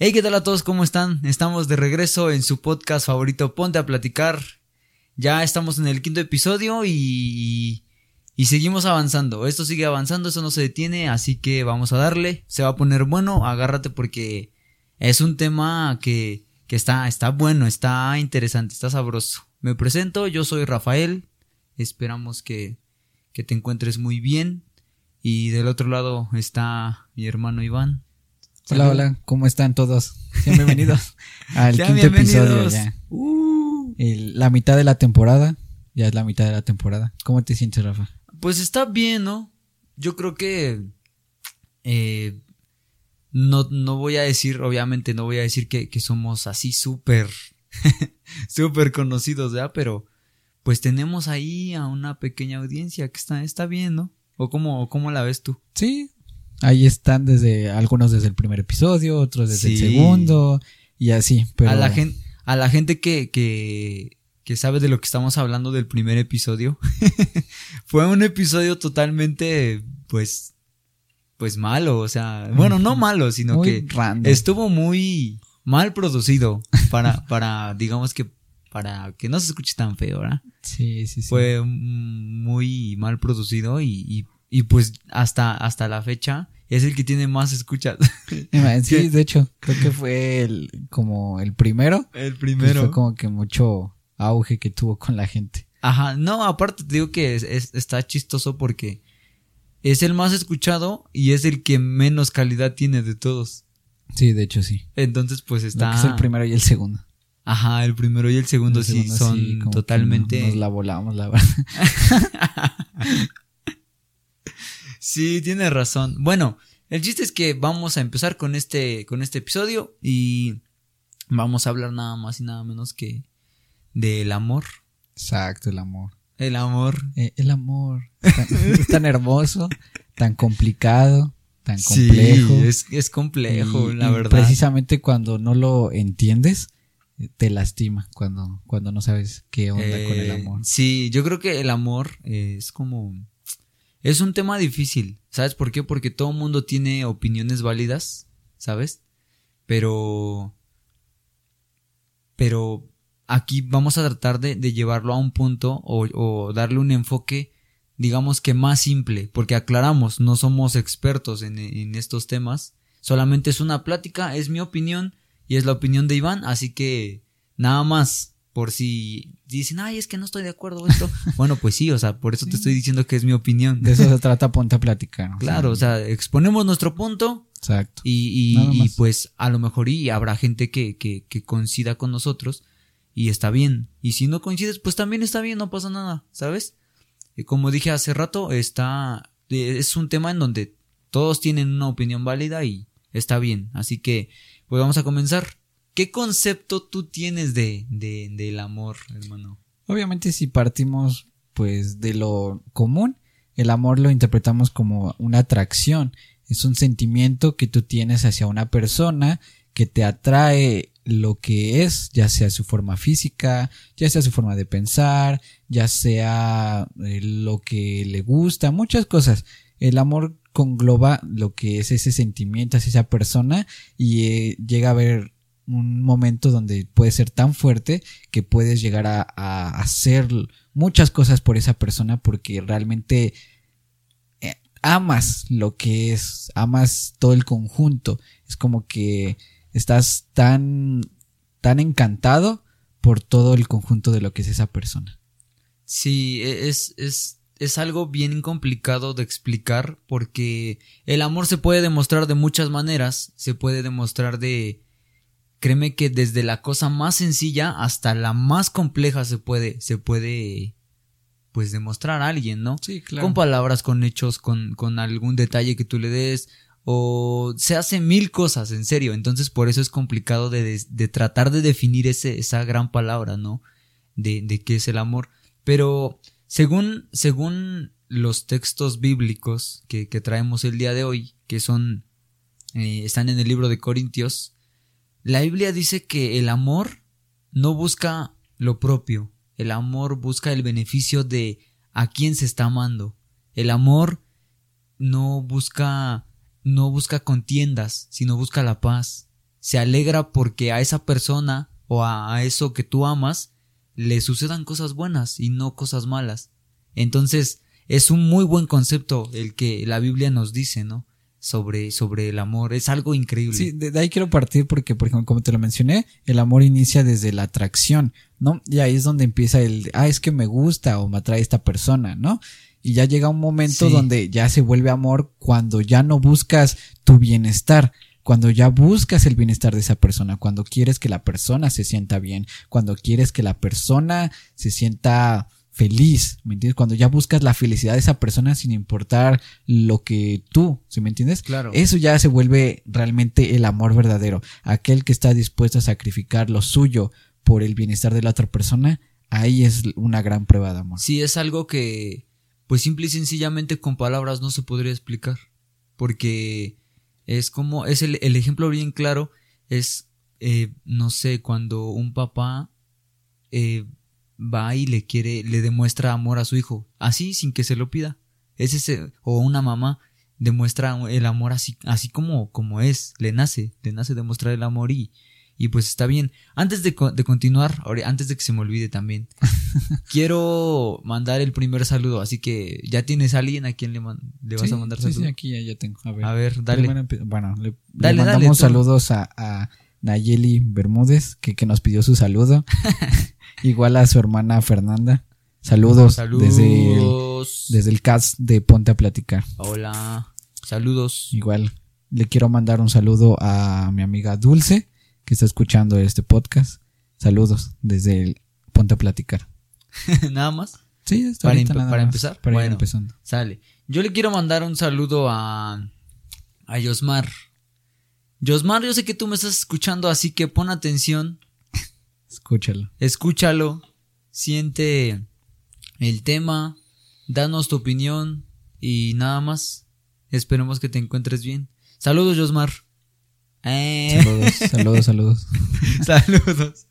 Hey, ¿qué tal a todos? ¿Cómo están? Estamos de regreso en su podcast favorito Ponte a Platicar. Ya estamos en el quinto episodio y, y seguimos avanzando. Esto sigue avanzando, eso no se detiene, así que vamos a darle. Se va a poner bueno, agárrate porque es un tema que, que está, está bueno, está interesante, está sabroso. Me presento, yo soy Rafael. Esperamos que, que te encuentres muy bien. Y del otro lado está mi hermano Iván. Hola, hola, ¿cómo están todos? Bienvenidos al Sean quinto episodio ya. Uh. El- la mitad de la temporada, ya es la mitad de la temporada. ¿Cómo te sientes, Rafa? Pues está bien, ¿no? Yo creo que eh, no, no voy a decir, obviamente no voy a decir que, que somos así súper, súper conocidos, ¿verdad? Pero pues tenemos ahí a una pequeña audiencia que está, está bien, ¿no? ¿O cómo, o cómo la ves tú? Sí, ahí están desde algunos desde el primer episodio, otros desde Sí. el segundo y así. Pero A la gente, a la gente que, que, que sabe de lo que estamos hablando del primer episodio. Fue un episodio totalmente, pues, pues malo, o sea, bueno, no malo, sino muy que random. estuvo muy mal producido para, para, digamos que, para que no se escuche tan feo, ¿verdad? Sí, sí, sí. Fue muy mal producido y, y, y pues hasta, hasta la fecha es el que tiene más escuchas. Sí, de hecho, creo que fue el, como el primero. el pues primero. fue como que mucho auge que tuvo con la gente. Ajá, no, aparte te digo que es- es- está chistoso porque es el más escuchado y es el que menos calidad tiene de todos. Sí, de hecho sí. Entonces, pues está. que es el primero y el segundo. Ajá, el primero y el segundo El sí son sí, totalmente. no- Nos la volamos, la verdad. Sí, tienes razón. Bueno, el chiste es que vamos a empezar con este, con este episodio y vamos a hablar nada más y nada menos que del amor. Exacto, el amor. El amor. Eh, el amor. Es tan, hermoso, tan complicado, tan complejo. Sí, es, es complejo, Y- la y verdad. Precisamente cuando no lo entiendes, eh, te lastima. Cuando, cuando no sabes qué onda con el Eh, amor. Sí, yo creo que el amor es como... Es un tema difícil, ¿sabes por qué? Porque todo el mundo tiene opiniones válidas, ¿sabes? Pero... Pero aquí vamos a tratar de, llevarlo a un punto o, o darle un enfoque, digamos que más simple, porque aclaramos, no somos expertos en estos temas, solamente es una plática, es mi opinión y es la opinión de Iván, así que nada más, por si dicen, ay, es que no estoy de acuerdo con esto. bueno, pues sí, o sea, por eso te estoy diciendo que es mi opinión. De eso se trata Ponte a platicar. ¿no? Claro, o sea, exponemos nuestro punto Exacto. y, y- y, pues a lo mejor y habrá gente que, que, que coincida con nosotros y está bien. Y si no coincides, pues también está bien, no pasa nada, ¿sabes? Y como dije hace rato, está, eh, es un tema en donde todos tienen una opinión válida y está bien. Así que, pues vamos a comenzar. ¿Qué concepto tú tienes de, de, del amor, hermano? Obviamente si partimos pues de lo común, el amor lo interpretamos como una atracción, es un sentimiento que tú tienes hacia una persona que te atrae lo que es, ya sea su forma física, ya sea su forma de pensar, ya sea eh, lo que le gusta, muchas cosas. El amor congloba lo que es ese sentimiento hacia esa persona y eh, llega a haber un momento donde puede ser tan fuerte que puedes llegar a, hacer muchas cosas por esa persona porque realmente eh, amas lo que es, amas todo el conjunto. Es como que estás tan, tan encantado por todo el conjunto de lo que es esa persona. Sí, e- es, es, es algo bien complicado de explicar porque el amor se puede demostrar de muchas maneras, se puede demostrar de, créeme que desde la cosa más sencilla hasta la más compleja se puede, se puede, pues demostrar a alguien, ¿no? Sí, Con palabras, con hechos, con, con algún detalle que tú le des, o se hace mil cosas, en serio. Entonces, por eso es complicado de, de- de tratar de definir ese, esa gran palabra, ¿no? De, de qué es el amor. Pero, según, según los textos bíblicos que, que traemos el día de hoy, que son, eh, están en el libro de Corintios, la Biblia dice que el amor no busca lo propio, el amor busca el beneficio de a quien se está amando. El amor no busca no busca contiendas, sino busca la paz. se alegra porque a esa persona o a, eso que tú amas le sucedan cosas buenas y no cosas malas. Entonces, es un muy buen concepto el que la Biblia nos dice, ¿no? Sobre, sobre el amor. Es algo increíble. Sí, de, ahí quiero partir porque, por ejemplo, como te lo mencioné, el amor inicia desde la atracción, ¿no? Y ahí es donde empieza el, ah, es que me gusta o me atrae esta persona, ¿no? Y ya llega un momento Sí. donde ya se vuelve amor cuando ya no buscas tu bienestar, cuando ya buscas el bienestar de esa persona, cuando quieres que la persona se sienta bien, cuando quieres que la persona se sienta feliz, ¿me entiendes? Cuando ya buscas la felicidad de esa persona sin importar lo que tú, ¿sí me entiendes? Claro. Eso ya se vuelve realmente el amor verdadero. Aquel que está dispuesto a sacrificar lo suyo por el bienestar de la otra persona, ahí es una gran prueba de amor. Sí, es algo que, pues simple y sencillamente con palabras no se podría explicar. Porque es como, es el, el ejemplo bien claro, es, eh, no sé, cuando un papá eh, va y le quiere, le demuestra amor a su hijo, así sin que se lo pida. Es ese, o una mamá demuestra el amor así, así como, como es, le nace, le nace demostrar el amor y, y pues está bien. Antes de, de continuar, antes de que se me olvide también, quiero mandar el primer saludo, así que ya tienes a alguien a quien le, man- le vas Sí, a mandar sí, saludo. sí, aquí ya, ya tengo. A ver, A ver, dale. Primero bueno, le, Dale, mandamos saludos a, a Nayeli Bermúdez, que, que nos pidió su saludo. Igual a su hermana Fernanda. Saludos, Saludos. desde el, desde el cast de Ponte a Platicar. Hola. Saludos. Igual le quiero mandar un saludo a mi amiga Dulce, que está escuchando este podcast. Saludos desde el Ponte a Platicar. Nada más. Sí, está Para ahorita empe- nada para más, empezar, Para ir bueno. empezando. Sale. Yo le quiero mandar un saludo a. a Yosmar. Yosmar, yo sé que tú me estás escuchando, así que pon atención, Escúchalo. escúchalo, siente el tema, danos tu opinión y nada más. Esperemos que te encuentres bien. Saludos, Yosmar. Eh, Saludos, saludos, saludos. Saludos.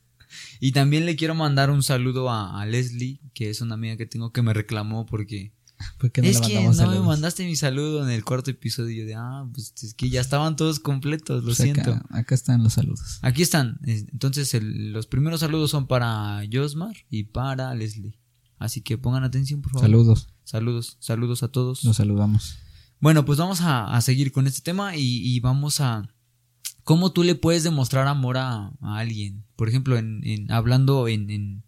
Y también le quiero mandar un saludo a, a Leslie, que es una amiga que tengo que me reclamó porque ¿Por qué no es que no me mandaste mi saludo en el cuarto episodio de ah, pues es que ya estaban todos completos, lo Pues siento. Acá están los saludos. Aquí están. Entonces el- los primeros saludos son para Josmar y para Leslie. Así que pongan atención, por favor. Saludos, Saludos, saludos a todos. los saludamos. Bueno, pues vamos a, a seguir con este tema y, y vamos a... ¿Cómo tú le puedes demostrar amor a, a alguien? Por ejemplo, en, en- hablando en, en,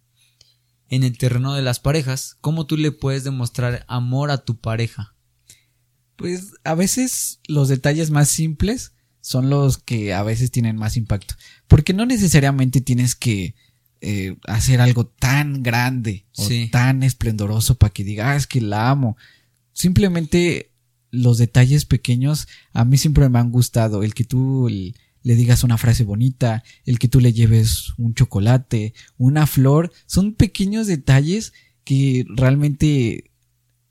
en el terreno de las parejas, ¿cómo tú le puedes demostrar amor a tu pareja? Pues a veces los detalles más simples son los que a veces tienen más impacto. Porque no necesariamente tienes que eh, hacer algo tan grande o Sí. tan esplendoroso para que diga, ah, es que la amo. Simplemente los detalles pequeños a mí siempre me han gustado. El que tú l- le digas una frase bonita, el que tú le lleves un chocolate, una flor, son pequeños detalles que realmente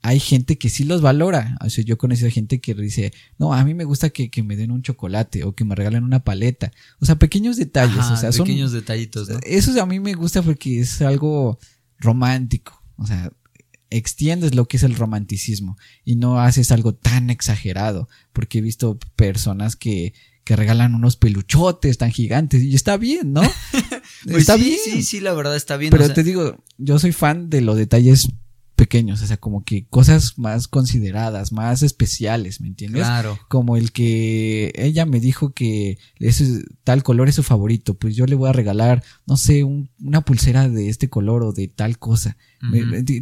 hay gente que sí los valora. O sea, yo he conocido gente que dice, no, a mí me gusta que, que me den un chocolate o que me regalen una paleta. O sea, pequeños detalles. Ajá, o sea, son, pequeños detallitos, ¿no? eso a mí me gusta porque es algo romántico. O sea, extiendes lo que es el romanticismo y no haces algo tan exagerado. Porque he visto personas que, que regalan unos peluchotes tan gigantes y está bien, ¿no? Pues está sí, bien. sí, sí, la verdad está bien. Pero o sea, te digo, yo soy fan de los detalles pequeños, o sea, como que cosas más consideradas, más especiales, ¿me entiendes? Claro. Como el que ella me dijo que ese tal color es su favorito, pues yo le voy a regalar, no sé, un- una pulsera de este color o de tal cosa.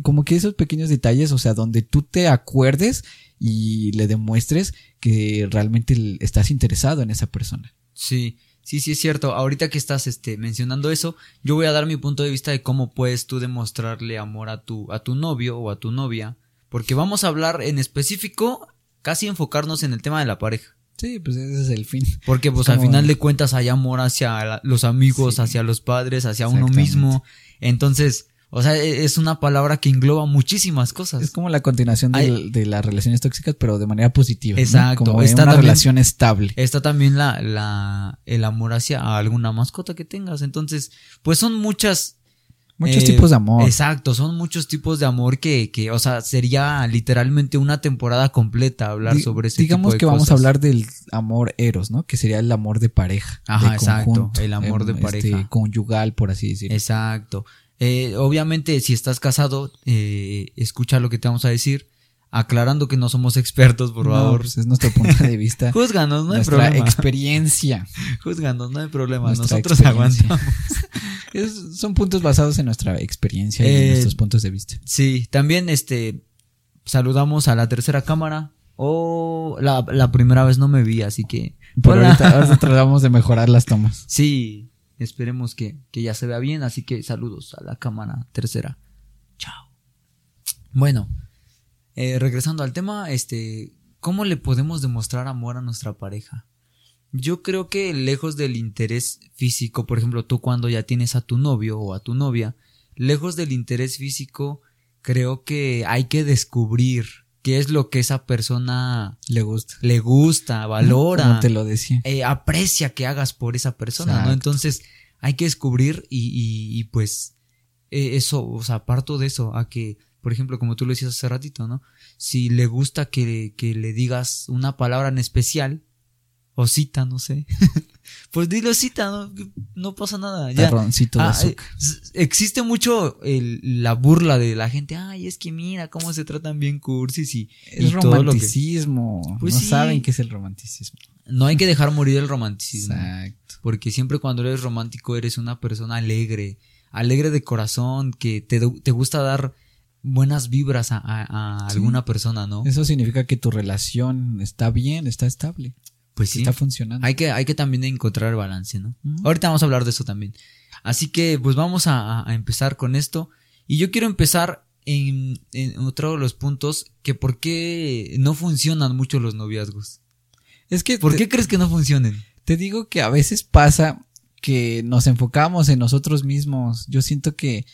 Como que esos pequeños detalles, o sea, donde tú te acuerdes y le demuestres que realmente estás interesado en esa persona. Sí, sí, sí es cierto. Ahorita que estás este, mencionando eso, yo voy a dar mi punto de vista de cómo puedes tú demostrarle amor a tu, a tu novio o a tu novia. Porque vamos a hablar en específico, casi enfocarnos en el tema de la pareja. Sí, pues ese es el fin. Porque pues Es al final de cuentas hay amor hacia la- los amigos, Sí. hacia los padres, hacia uno mismo. Entonces, o sea, e- es una palabra que engloba muchísimas cosas. Es como la continuación Hay- de, las relaciones tóxicas, pero de manera positiva. ¿no? Exacto. Como Está una también- relación estable. Está también la, la, el amor hacia alguna mascota que tengas. Entonces, pues son muchas, Muchos Eh, tipos de amor. Exacto, son muchos tipos de amor que, que, o sea, sería literalmente una temporada completa hablar sobre ese Digamos tipo de que vamos a hablar del amor eros, ¿no? Que sería el amor de pareja. Ajá, de exacto, conjunto, el amor de em, pareja. conyugal, por así decirlo. Exacto. Eh, obviamente, si estás casado, eh, escucha lo que te vamos a decir, aclarando que no somos expertos, por No, favor. pues es nuestro punto de vista. Júzganos, no hay nuestra problema. experiencia. Júzganos, no hay problema. Nuestra Nosotros aguantamos. Es- son puntos basados en nuestra experiencia y en Eh, nuestros puntos de vista. Sí, también este saludamos a la tercera cámara. O la, la primera vez no me vi, así que. Ahorita, ahorita tratamos de mejorar las tomas. Sí, esperemos que, que ya se vea bien, así que saludos a la cámara tercera. Chao. Bueno, eh, regresando al tema, este, ¿cómo le podemos demostrar amor a nuestra pareja? Yo creo que lejos del interés físico, por ejemplo, tú cuando ya tienes a tu novio o a tu novia, lejos del interés físico, creo que hay que descubrir qué es lo que esa persona Le gusta. le gusta, valora Como te lo decía. eh, aprecia que hagas por esa persona, ¿no? Entonces hay que descubrir y, y- y, pues eh, eso, o sea, parto de eso, a que, por ejemplo, como tú lo decías hace ratito, ¿no? Si le gusta que, que le digas una palabra en especial, o cita, no sé, pues dilo cita, no, no pasa nada. Ya. De Ah, azúcar. eh, s- existe mucho el- la burla de la gente, ay, es que mira cómo se tratan bien cursis y, y todo lo que... romanticismo. Pues no sí. saben qué es el romanticismo. No hay que dejar morir el romanticismo. Exacto. Porque siempre cuando eres romántico eres una persona alegre, alegre de corazón, que te, te gusta dar buenas vibras a, a- a Sí. alguna persona, ¿no? Eso significa que tu relación está bien, está estable, Pues sí. está funcionando. Hay que, hay que también encontrar el balance, ¿no? Ahorita vamos a hablar de eso también. Así que pues vamos a, a empezar con esto. Y yo quiero empezar en, en otro de los puntos que por qué no funcionan mucho los noviazgos. Es que ¿Por te, qué crees que no funcionen? te digo que a veces pasa que nos enfocamos en nosotros mismos. Yo siento que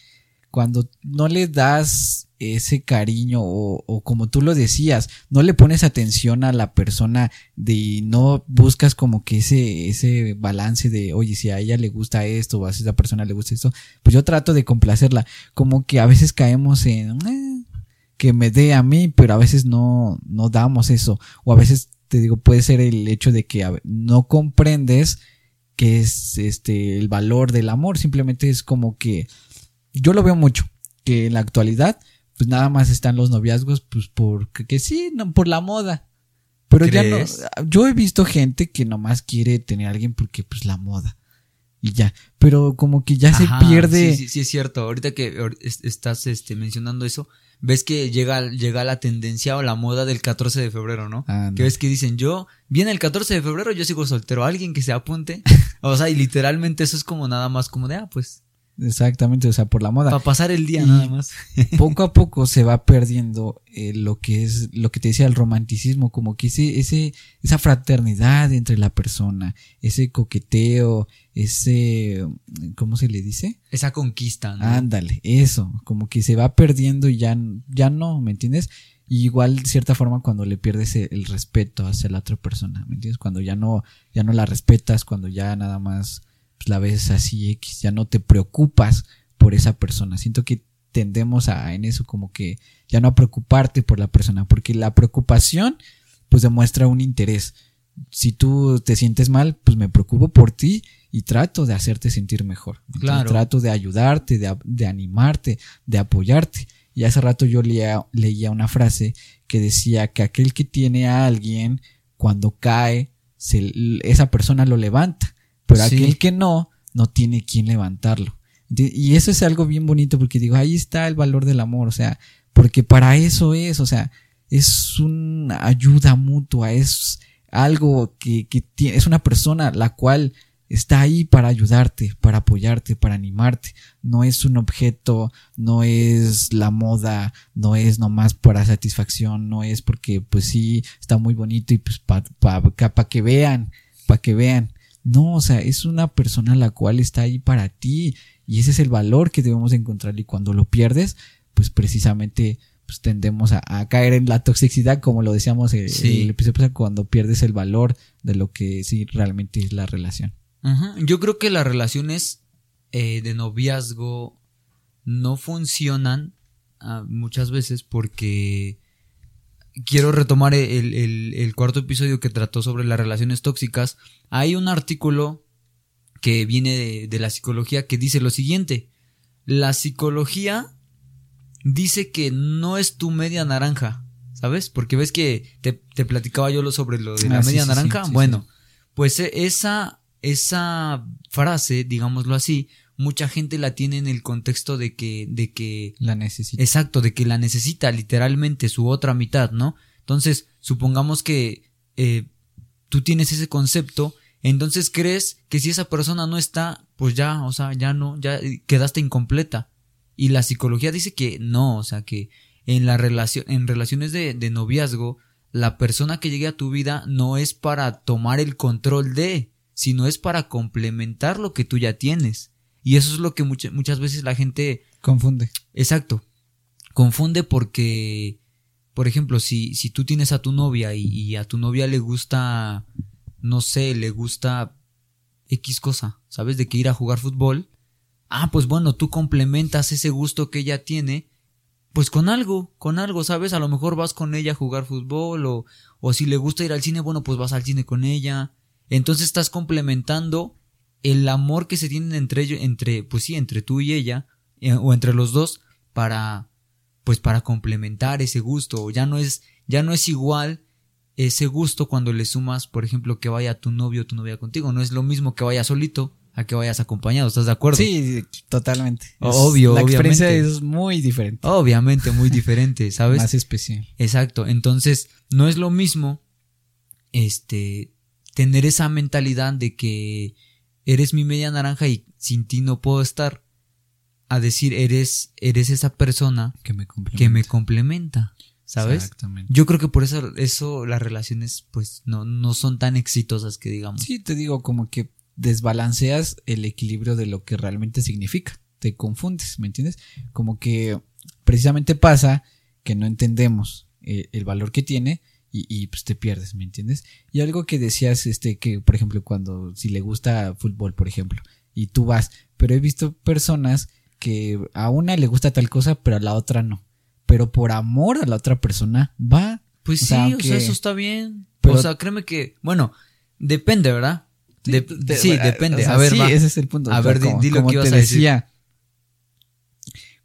cuando no le das ese cariño o, o como tú lo decías, no le pones atención a la persona de no buscas como que ese, ese balance de, oye, si a ella le gusta esto o a esa persona le gusta esto, pues yo trato de complacerla. Como que a veces caemos en, "Eh, que me dé a mí, pero a veces no, no damos eso. O a veces, te digo, puede ser el hecho de que no comprendes qué es este el valor del amor. Simplemente es como que yo lo veo mucho, que en la actualidad, pues nada más están los noviazgos, pues porque que sí, no, por la moda. Pero ya no, yo he visto gente que nomás quiere tener a alguien porque pues la moda. Y ya, pero como que ya Ajá, se pierde. Sí, sí, sí, es cierto. Ahorita que estás este, mencionando eso, ves que llega, llega la tendencia o la moda del 14 de febrero, ¿no? Anda. Que ves que dicen, yo, viene el 14 de febrero, yo sigo soltero. Alguien que se apunte. o sea, y literalmente eso es como nada más como de, ah, pues, Exactamente, o sea, por la moda. para pasar el día Y- nada más. poco a poco se va perdiendo eh, lo que es lo que te decía el romanticismo como que ese ese esa fraternidad entre la persona ese coqueteo ese cómo se le dice Esa conquista, ¿no? ándale eso como que se va perdiendo y ya ya no me entiendes y igual de cierta forma cuando le pierdes el, el respeto hacia la otra persona me entiendes cuando ya no ya no la respetas cuando ya nada más pues, la ves así X ya no te preocupas por esa persona. Siento que tendemos a en eso como que ya no a preocuparte por la persona porque la preocupación pues demuestra un interés. Si tú te sientes mal pues me preocupo por ti y trato de hacerte sentir mejor. Entonces, Claro. trato de ayudarte de, de animarte de apoyarte. Y hace rato yo leía, leía una frase que decía que aquel que tiene a alguien cuando cae se- esa persona lo levanta pero Sí. aquel que no no tiene quien levantarlo y eso es algo bien bonito porque digo, ahí está el valor del amor, o sea, porque para eso es, o sea, es una ayuda mutua, es algo que, que tie- es una persona la cual está ahí para ayudarte, para apoyarte, para animarte. No es un objeto, no es la moda, no es nomás para satisfacción, no es porque pues sí, está muy bonito y pues para que vean, para que vean. No, o sea, es una persona la cual está ahí para ti y ese es el valor que debemos encontrar y cuando lo pierdes, pues precisamente pues tendemos a, a caer en la toxicidad, como lo decíamos en Sí. el episodio pasado, cuando pierdes el valor de lo que sí realmente es la relación. Yo creo que las relaciones eh, de noviazgo no funcionan ah, muchas veces porque quiero retomar el, el- el cuarto episodio que trató sobre las relaciones tóxicas. Hay un artículo que viene de, de la psicología que dice lo siguiente. La psicología dice que no es tu media naranja, ¿sabes? Porque ves que te, te platicaba yo lo sobre lo de la Ah, media sí, naranja. sí, sí, bueno, pues e- esa, esa frase, digámoslo así, mucha gente la tiene en el contexto de que, de que La necesito. Exacto, de que la necesita literalmente su otra mitad, ¿no? Entonces, supongamos que eh, tú tienes ese concepto, entonces crees que si esa persona no está, pues ya, o sea, ya no, ya quedaste incompleta. Y la psicología dice que no, o sea, que en la relación, en relaciones de, de noviazgo, la persona que llegue a tu vida no es para tomar el control de, sino es para complementar lo que tú ya tienes. Y eso es lo que mucha- muchas veces la gente Confunde. Exacto. Confunde porque, por ejemplo, si, si tú tienes a tu novia y, y a tu novia le gusta, no sé, le gusta X cosa, ¿sabes? De que ir a jugar fútbol. Ah, pues bueno, tú complementas ese gusto que ella tiene, pues con algo, con algo, ¿sabes? A lo mejor vas con ella a jugar fútbol o, o si le gusta ir al cine, bueno, pues vas al cine con ella. Entonces estás complementando el amor que se tienen entre ellos, entre, pues sí, entre tú y ella, eh, o entre los dos, para, pues para complementar ese gusto. Ya no es, ya no es igual ese gusto cuando le sumas, por ejemplo, que vaya tu novio o tu novia contigo. No es lo mismo que vayas solito a que vayas acompañado, ¿estás de acuerdo? Sí, totalmente. Es- Obvio, La experiencia obviamente. es muy diferente. Obviamente, muy diferente, ¿sabes? Más especial. Exacto. Entonces, no es lo mismo, este, tener esa mentalidad de que eres mi media naranja y sin ti no puedo estar, a decir eres, eres esa persona Que me complementa. que me complementa, ¿sabes? Exactamente. Yo creo que por eso, eso las relaciones, pues, no, no son tan exitosas que digamos. Sí, te digo, como que desbalanceas el equilibrio de lo que realmente significa. Te confundes, ¿me entiendes? Como que precisamente pasa que no entendemos eh, el valor que tiene y, y, pues te pierdes, ¿me entiendes? Y algo que decías, este, que por ejemplo, cuando si le gusta fútbol, por ejemplo, y tú vas, pero he visto personas que a una le gusta tal cosa, pero a la otra no. Pero por amor a la otra persona va. Pues O sí, sea, o sea, eso está bien. Pero- o sea, créeme que, bueno, depende, ¿verdad? De- de- sí, bueno, depende. o sea, a ver, sí, va. ese es el punto. A ver, di- lo como que ibas te a decir. decía,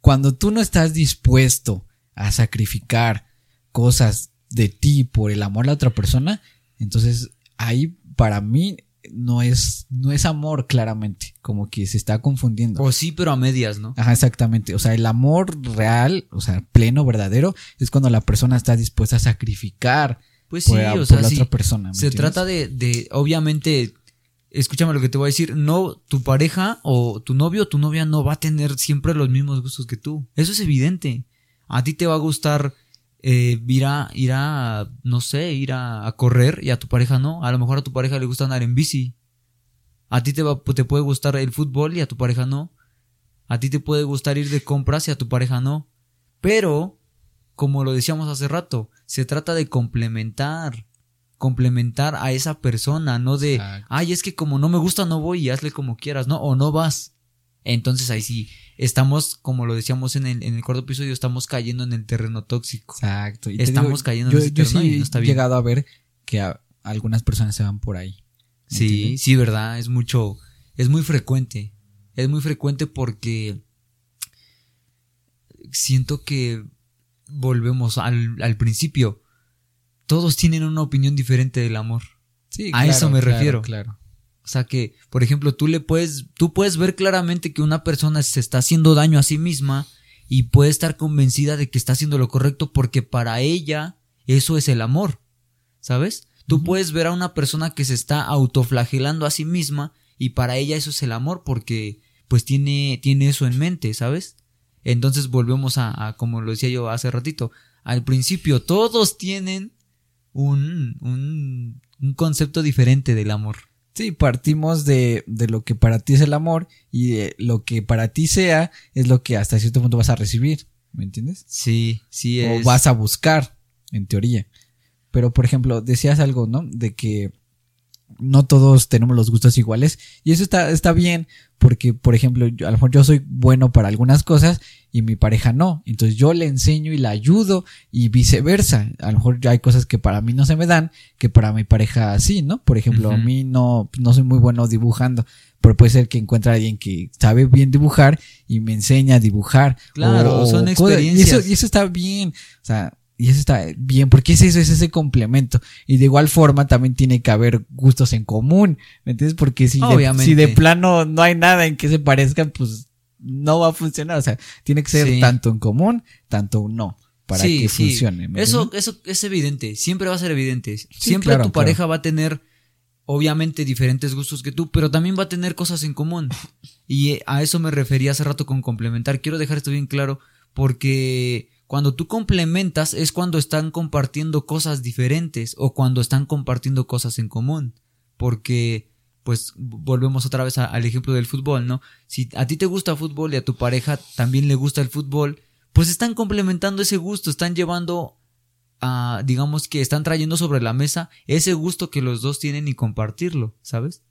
cuando tú no estás dispuesto a sacrificar cosas de ti por el amor a la otra persona, entonces ahí para mí no es no es amor claramente, como que se está confundiendo. O sí, pero a medias, ¿no? Ajá, exactamente. O sea, el amor real, o sea, pleno, verdadero, es cuando la persona está dispuesta a sacrificar Pues sí, por, o por sea, la sí. otra persona. ¿me Se entiendes? trata de, de, obviamente, escúchame lo que te voy a decir, no, tu pareja o tu novio o tu novia no va a tener siempre los mismos gustos que tú. Eso es evidente. A ti te va a gustar eh, ir a, ir a, no sé, ir a, a correr y a tu pareja no. A lo mejor a tu pareja le gusta andar en bici. A ti te, va, te puede gustar el fútbol y a tu pareja no. A ti te puede gustar ir de compras y a tu pareja no. Pero, como lo decíamos hace rato, se trata de complementar. Complementar a esa persona, no de, Exacto. ay, es que como no me gusta, no voy y hazle como quieras, ¿no? O no vas. Entonces ahí sí, estamos, como lo decíamos en el, en el cuarto episodio, estamos cayendo en el terreno tóxico. Exacto. Y Estamos cayendo en ese yo terreno sí y no está he bien. llegado a ver que a- algunas personas se van por ahí. ¿me Sí, entiendes? sí, verdad, es mucho, es muy frecuente. Es muy frecuente porque siento que volvemos al, al principio. Todos tienen una opinión diferente del amor. Sí, a eso me claro, refiero. Claro. O sea que, por ejemplo, tú le puedes, tú puedes ver claramente que una persona se está haciendo daño a sí misma y puede estar convencida de que está haciendo lo correcto porque para ella eso es el amor. ¿Sabes? Tú puedes ver a una persona que se está autoflagelando a sí misma y para ella eso es el amor porque pues tiene, tiene eso en mente, ¿sabes? Entonces volvemos a, a, como lo decía yo hace ratito, al principio todos tienen un, un, un concepto diferente del amor. Sí, partimos de, de lo que para ti es el amor y de lo que para ti sea es lo que hasta cierto punto vas a recibir. ¿Me entiendes? Sí, sí es. O vas a buscar, en teoría. Pero, por ejemplo, decías algo, ¿no? De que no todos tenemos los gustos iguales y eso está, está bien porque, por ejemplo, yo, a lo mejor yo soy bueno para algunas cosas y mi pareja no. Entonces yo le enseño y la ayudo y viceversa. A lo mejor hay cosas que para mí no se me dan, que para mi pareja sí, ¿no? Por ejemplo, a mí no, no soy muy bueno dibujando, pero puede ser que encuentre a alguien que sabe bien dibujar y me enseña a dibujar. Claro, son experiencias. Y eso, y eso está bien. O sea, y eso está bien, porque es eso, es ese complemento. Y de igual forma también tiene que haber gustos en común, ¿me entiendes? Porque si, de, si de plano no hay nada en que se parezcan, pues no va a funcionar. O sea, tiene que ser tanto en común, tanto no, para que funcione. Eso, eso es evidente, siempre va a ser evidente. Siempre tu pareja va a tener, obviamente, diferentes gustos que tú, pero también va a tener cosas en común. Y a eso me refería hace rato con complementar. Quiero dejar esto bien claro, porque cuando tú complementas es cuando están compartiendo cosas diferentes o cuando están compartiendo cosas en común. Porque, pues, volvemos otra vez al ejemplo del fútbol, ¿no? Si a ti te gusta el fútbol y a tu pareja también le gusta el fútbol, pues están complementando ese gusto, están llevando a, digamos que están trayendo sobre la mesa ese gusto que los dos tienen y compartirlo, ¿sabes?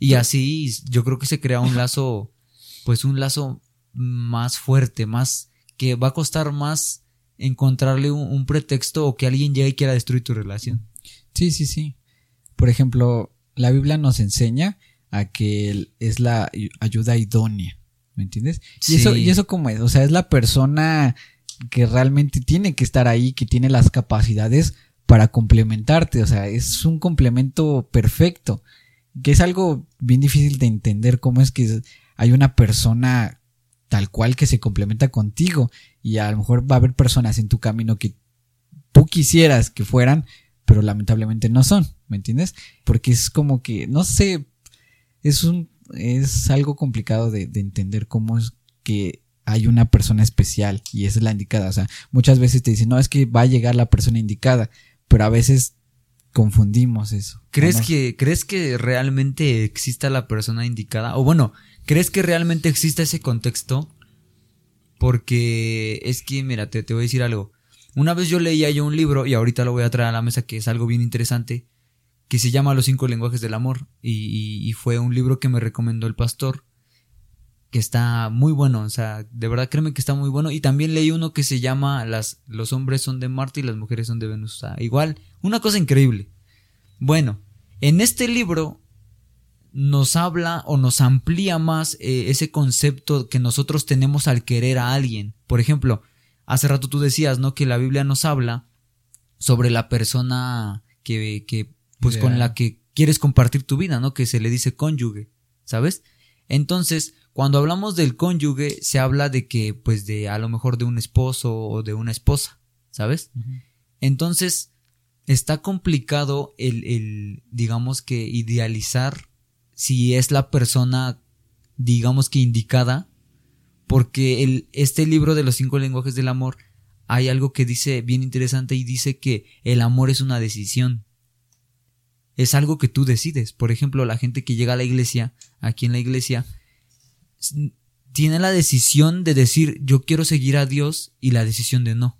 Y así yo creo que se crea un lazo, pues un lazo más fuerte, más, que va a costar más encontrarle un, pretexto o que alguien llegue y quiera destruir tu relación. Sí, sí, sí. Por ejemplo, la Biblia nos enseña a que es la ayuda idónea, ¿me entiendes? Y eso, y eso como es, o sea, es la persona que realmente tiene que estar ahí, que tiene las capacidades para complementarte, o sea, es un complemento perfecto, que es algo bien difícil de entender cómo es que hay una persona tal cual que se complementa contigo y a lo mejor va a haber personas en tu camino que tú quisieras que fueran, pero lamentablemente no son, ¿me entiendes? Porque es como que, no sé, es un, es algo complicado de, de entender cómo es que hay una persona especial y esa es la indicada. O sea, muchas veces te dicen, no, es que va a llegar la persona indicada, pero a veces confundimos eso. ¿Crees que, crees que realmente exista la persona indicada? O bueno, ¿Crees que realmente existe ese contexto? Porque es que, mira, te, voy a decir algo. Una vez yo leía yo un libro, y ahorita lo voy a traer a la mesa, que es algo bien interesante, que se llama Los cinco lenguajes del amor, y, fue un libro que me recomendó el pastor, que está muy bueno, o sea, de verdad créeme que está muy bueno, y también leí uno que se llama las, Los hombres son de Marte y las mujeres son de Venus, o sea, igual, una cosa increíble. Bueno, en este libro nos habla o nos amplía más eh, ese concepto que nosotros tenemos al querer a alguien. Por ejemplo, hace rato tú decías, ¿no? Que la Biblia nos habla sobre la persona que, que pues con la que quieres compartir tu vida, ¿no? Que se le dice cónyuge, ¿sabes? Entonces, cuando hablamos del cónyuge, se habla de que, pues, de a lo mejor de un esposo o de una esposa, ¿sabes? Entonces, está complicado el, el, digamos que, idealizar si es la persona, digamos que indicada, porque el, este libro de los cinco lenguajes del amor hay algo que dice bien interesante y dice que el amor es una decisión. Es algo que tú decides. Por ejemplo, la gente que llega a la iglesia, aquí en la iglesia, tiene la decisión de decir yo quiero seguir a Dios y la decisión de no.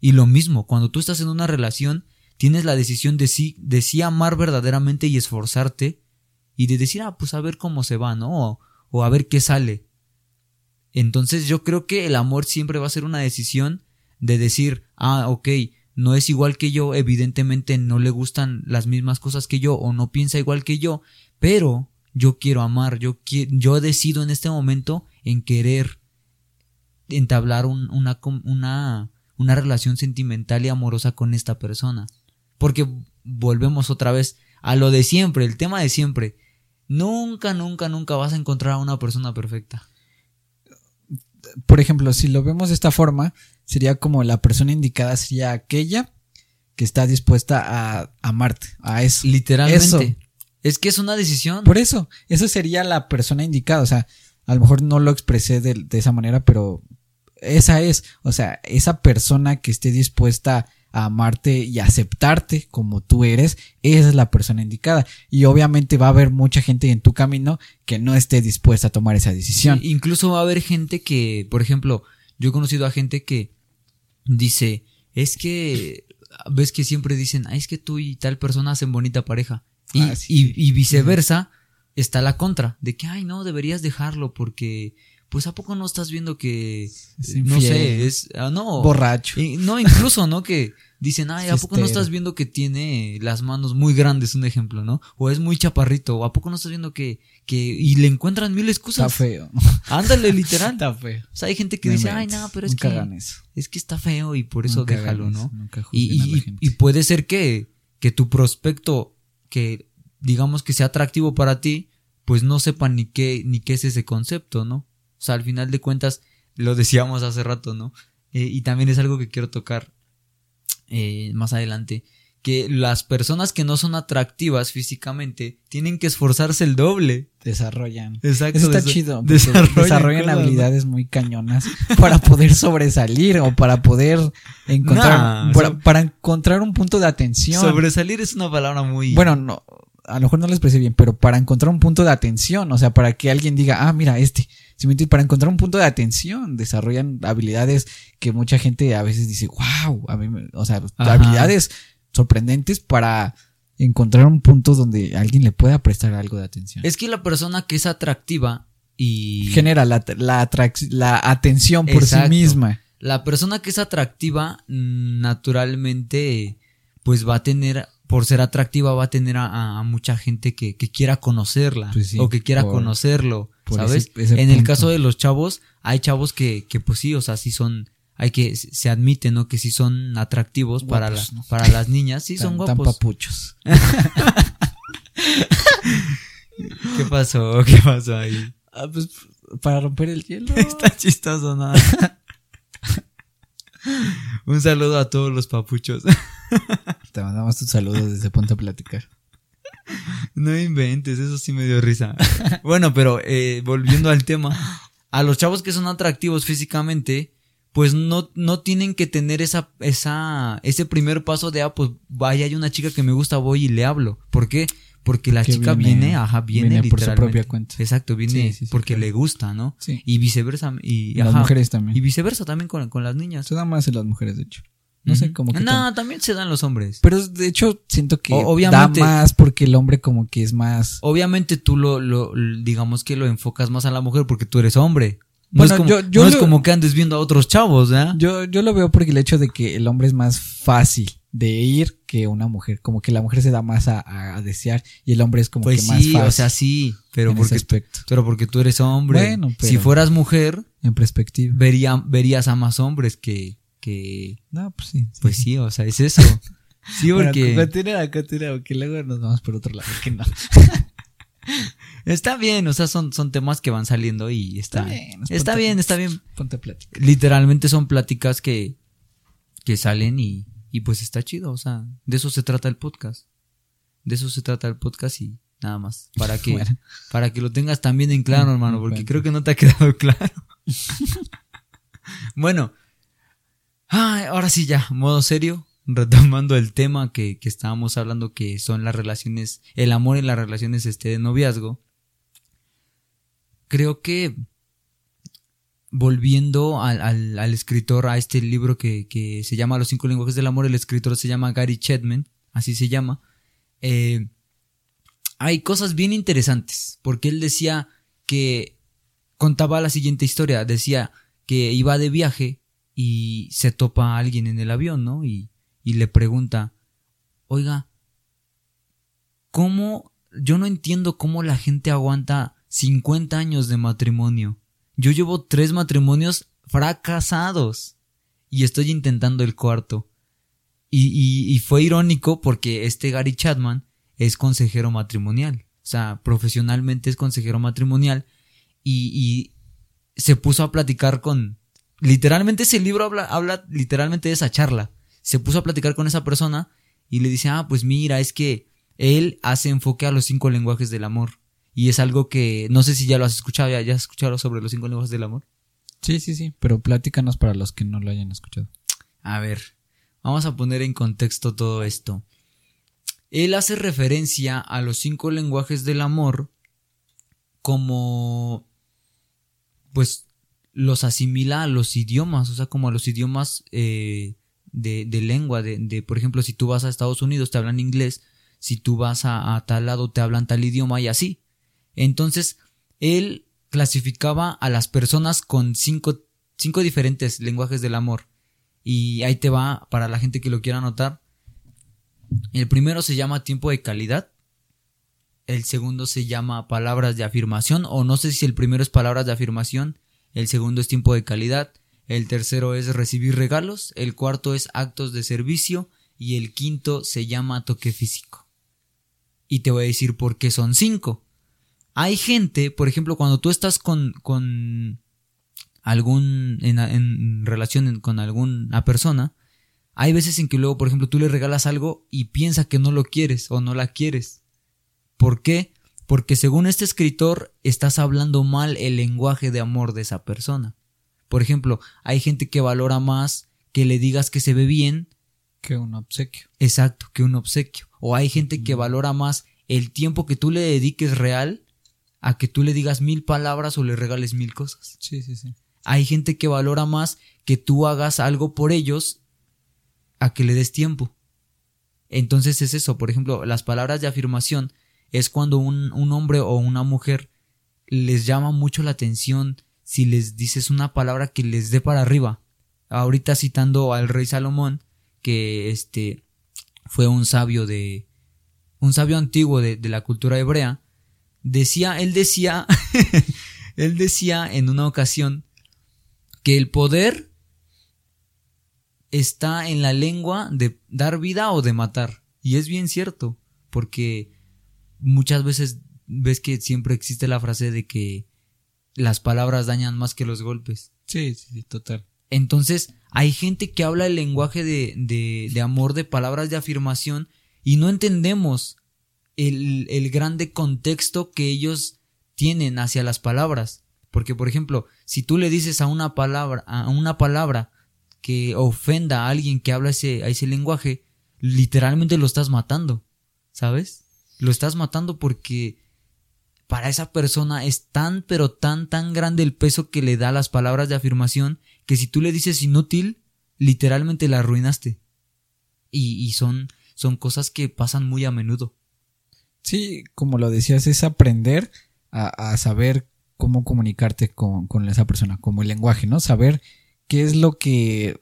Y lo mismo, cuando tú estás en una relación, tienes la decisión de sí, de sí amar verdaderamente y esforzarte y de decir, ah, pues a ver cómo se va, ¿no? O, a ver qué sale. Entonces yo creo que el amor siempre va a ser una decisión de decir, ah, ok, no es igual que yo, evidentemente no le gustan las mismas cosas que yo o no piensa igual que yo, pero yo quiero amar, yo, yo decido en este momento en querer entablar una, una, una relación sentimental y amorosa con esta persona. Porque volvemos otra vez a lo de siempre, el tema de siempre. Nunca, nunca, nunca vas a encontrar a una persona perfecta. Por ejemplo, si lo vemos de esta forma, sería como la persona indicada sería aquella que está dispuesta a amarte, a eso. Literalmente. Es que es una decisión. Por eso, eso sería la persona indicada. O sea, a lo mejor no lo expresé de, de esa manera, pero esa es. O sea, esa persona que esté dispuesta a amarte y aceptarte como tú eres, esa es la persona indicada. Y obviamente va a haber mucha gente en tu camino que no esté dispuesta a tomar esa decisión. incluso va a haber gente que, por ejemplo, yo he conocido a gente que dice, es que, ves que siempre dicen, es que tú y tal persona hacen bonita pareja. Y, Ah, sí. y- y viceversa, está la contra, de que, ay, no, deberías dejarlo porque, pues, ¿a poco no estás viendo que, Es no sé, es, ah, no, borracho. y no, incluso, ¿no? Que dicen, ay, ¿a poco no estás viendo que tiene las manos muy grandes, un ejemplo, ¿no? O es muy chaparrito, o ¿a poco no estás viendo que, que, y le encuentran mil Está excusas? feo. Ándale, literal. Está feo. O sea, hay gente que dice, ay, no, pero es Nunca que, es que está feo y por eso Nunca déjalo, ¿no? Nunca Y, juzguen a la y- gente. y puede ser que, que tu prospecto, que digamos que sea atractivo para ti, pues no sepa ni qué, ni qué es ese concepto, ¿no? O sea, al final de cuentas, lo decíamos hace rato, ¿no? Eh, y también es algo que quiero tocar eh, más adelante, que las personas que no son atractivas físicamente tienen que esforzarse el doble. Desarrollan. Exacto. Eso está desa- chido. desarrollan habilidades muy cañonas para poder sobresalir o para poder encontrar Nah, para, para encontrar un punto de atención. Sobresalir es una palabra muy... Bueno, no, a lo mejor no les expresé bien, pero para encontrar un punto de atención, o sea, para que alguien diga, ah, mira, este, ¿sí me entiendes? para encontrar un punto de atención, desarrollan habilidades que mucha gente a veces dice, wow, a mí, me-", o sea, Ajá. habilidades sorprendentes para encontrar un punto donde alguien le pueda prestar algo de atención. Es que la persona que es atractiva y... Genera la, la, la atención por Exacto. sí misma. La persona que es atractiva, naturalmente, pues va a tener, por ser atractiva, va a tener a, a mucha gente que, que quiera conocerla Pues sí, o que quiera por- conocerlo, ¿sabes? ese- ese en el caso de los chavos, hay chavos que, que pues sí, o sea, sí son, hay que, se admite, ¿no? Que sí son atractivos para, la- Guapos, ¿no? para las niñas, sí son Tan- tan guapos. papuchos. ¿Qué pasó? ¿Qué pasó ahí? Ah, pues para romper el hielo. Está chistoso, ¿no? Un saludo a todos los papuchos. Te mandamos tus saludos desde Ponte a Platicar. No inventes, eso sí me dio risa. bueno, pero eh, volviendo al tema, a los chavos que son atractivos físicamente, pues no, no tienen que tener esa, esa, ese primer paso de, ah, pues vaya, hay una chica que me gusta, voy y le hablo. ¿Por qué? Porque la Que chica viene- viene, ajá, viene, viene por su propia cuenta. Exacto, viene Sí, sí, sí, porque claro. le gusta, ¿no? Sí. Y viceversa, y, Las ajá, mujeres también. y viceversa también con, con las niñas. Se da más en las mujeres, de hecho. No sé, como que. No, tan- también se dan los hombres. Pero de hecho, siento que O- obviamente- da más porque el hombre como que es más. Obviamente tú lo, lo, digamos que lo enfocas más a la mujer porque tú eres hombre. No, Bueno, es, como, yo- yo no es lo- como que andes viendo a otros chavos, ¿eh? Yo, yo lo veo porque el hecho de que el hombre es más fácil de ir que una mujer. Como que la mujer se da más a, a desear y el hombre es como Pues que más sí, fácil. o sea, sí, pero en porque, ese aspecto. pero porque tú eres hombre. Bueno, pero- Si fueras mujer, En perspectiva. vería, verías a más hombres que, que, No, pues sí. sí. pues sí, o sea, es eso. Sí, Bueno, porque continúa, continúa, porque luego nos vamos por otro lado. Que no. está bien, o sea, son, son temas que van saliendo y está, Está bien, es está bien, está bien. Ponte a platicar. literalmente son pláticas que, que salen y, y pues está chido, o sea, de eso se trata el podcast. De eso se trata el podcast y nada más. Para que, Bueno. para que lo tengas también en claro, Mm, hermano, porque bueno. creo que no te ha quedado claro. bueno, ahora sí ya, modo serio, retomando el tema que, que estábamos hablando, que son las relaciones, el amor en las relaciones este, de noviazgo. Creo que volviendo al, al, escritor, a este libro que, que se llama Los cinco lenguajes del amor, el escritor se llama Gary Chapman, así se llama. Eh, hay cosas bien interesantes, porque él decía que contaba la siguiente historia, decía que iba de viaje y se topa a alguien en el avión, ¿no? Y, y le pregunta, oiga, ¿cómo? Yo no entiendo cómo la gente aguanta 50 años de matrimonio. Yo llevo tres matrimonios fracasados y estoy intentando el cuarto. Y, y, y fue irónico porque este Gary Chapman es consejero matrimonial. O sea, profesionalmente es consejero matrimonial. Y, y se puso a platicar con. Literalmente ese libro habla, habla literalmente de esa charla. Se puso a platicar con esa persona y le dice, ah, pues mira, es que él hace enfoque a los cinco lenguajes del amor. Y es algo que no sé si ya lo has escuchado, ya, ya has escuchado sobre los cinco lenguajes del amor. Sí, sí, sí. Pero platícanos para los que no lo hayan escuchado. A ver, vamos a poner en contexto todo esto. Él hace referencia a los cinco lenguajes del amor como pues los asimila a los idiomas, o sea, como a los idiomas eh, de, lengua, de, por ejemplo, si tú vas a Estados Unidos, te hablan inglés, si tú vas a, a tal lado te hablan tal idioma y así. Entonces, él clasificaba a las personas con cinco, cinco diferentes lenguajes del amor. Y ahí te va para la gente que lo quiera anotar. El primero se llama tiempo de calidad. El segundo se llama palabras de afirmación. O no sé si el primero es palabras de afirmación. El segundo es tiempo de calidad. El tercero es recibir regalos. El cuarto es actos de servicio. Y el quinto se llama toque físico. Y te voy a decir por qué son cinco. Hay gente, por ejemplo, cuando tú estás con, con algún, en, relación con alguna persona, hay veces en que luego, por ejemplo, tú le regalas algo y piensa que no lo quieres o no la quieres. ¿Por qué? Porque según este escritor estás hablando mal el lenguaje de amor de esa persona. Por ejemplo, hay gente que valora más que le digas que se ve bien que un obsequio. Exacto, que un obsequio. O hay gente que valora más el tiempo que tú le dediques real a que tú le digas mil palabras o le regales mil cosas. Sí, sí, sí. Hay gente que valora más que tú hagas algo por ellos a que le des tiempo. Entonces es eso, por ejemplo, las palabras de afirmación es cuando un, un hombre o una mujer les llama mucho la atención si les dices una palabra que les dé para arriba. Ahorita citando al rey Salomón, que este fue un sabio de un sabio antiguo de, de la cultura hebrea, decía, él decía, él decía en una ocasión que el poder está en la lengua de dar vida o de matar. Y es bien cierto, porque muchas veces ves que siempre existe la frase de que las palabras dañan más que los golpes. Sí, sí, sí, total. Entonces, hay gente que habla el lenguaje de, de, de amor, de palabras de afirmación, y no entendemos el, el grande contexto que ellos tienen hacia las palabras. Porque, por ejemplo, si tú le dices a una palabra, a una palabra que ofenda a alguien que habla ese, a ese lenguaje, literalmente lo estás matando. ¿Sabes? Lo estás matando porque para esa persona es tan, pero tan, tan grande el peso que le da las palabras de afirmación que si tú le dices inútil, literalmente la arruinaste. Y, y son, son cosas que pasan muy a menudo. Sí, como lo decías, es aprender a, a saber cómo comunicarte con, con, esa persona, como el lenguaje, ¿no? Saber qué es lo que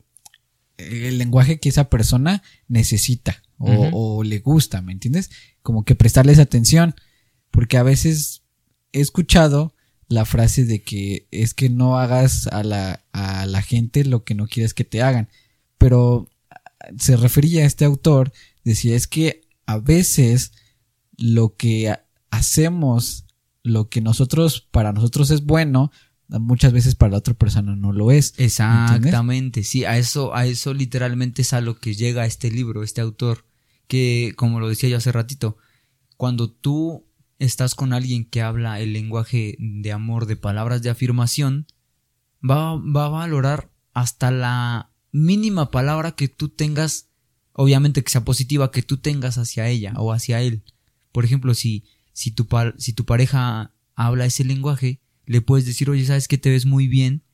el lenguaje que esa persona necesita o, uh -huh. o le gusta, ¿me entiendes? Como que prestarles atención, porque a veces he escuchado la frase de que es que no hagas a la, a la gente lo que no quieres que te hagan, pero se refería a este autor, decía es que a veces lo que hacemos, lo que nosotros, para nosotros es bueno, muchas veces para la otra persona no lo es. Exactamente, ¿entiendes? sí, a eso, a eso literalmente es a lo que llega este libro, este autor, que como lo decía yo hace ratito, cuando tú estás con alguien que habla el lenguaje de amor, de palabras de afirmación, va, va a valorar hasta la mínima palabra que tú tengas, obviamente que sea positiva, que tú tengas hacia ella o hacia él. Por ejemplo, si, si, tu, si tu pareja habla ese lenguaje, le puedes decir, oye, sabes que te ves muy bien,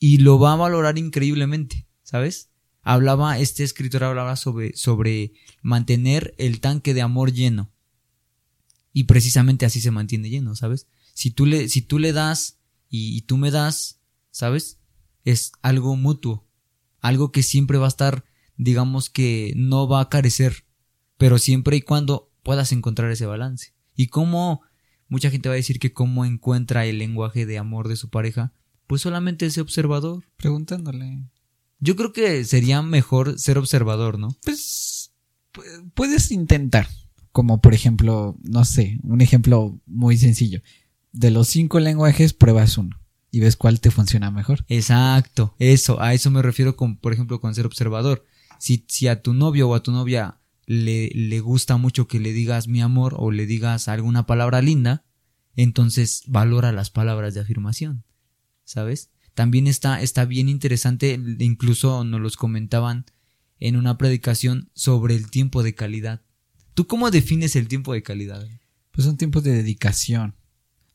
y lo va a valorar increíblemente, ¿sabes? Hablaba, este escritor hablaba sobre, sobre mantener el tanque de amor lleno. Y precisamente así se mantiene lleno, ¿sabes? Si tú le, si tú le das y, y tú me das, ¿sabes? Es algo mutuo. Algo que siempre va a estar, digamos que no va a carecer. Pero siempre y cuando puedas encontrar ese balance. Y cómo, mucha gente va a decir que cómo encuentra el lenguaje de amor de su pareja, pues solamente ese observador. Preguntándole. Yo creo que sería mejor ser observador, ¿no? Pues puedes intentar. Como por ejemplo, no sé, un ejemplo muy sencillo. De los cinco lenguajes, pruebas uno y ves cuál te funciona mejor. Exacto, eso, a eso me refiero con, por ejemplo, con ser observador. Si, si a tu novio o a tu novia le, le gusta mucho que le digas mi amor o le digas alguna palabra linda, entonces valora las palabras de afirmación, ¿sabes? También está, está bien interesante, incluso nos los comentaban en una predicación sobre el tiempo de calidad. ¿Tú cómo defines el tiempo de calidad? Pues son tiempos de dedicación.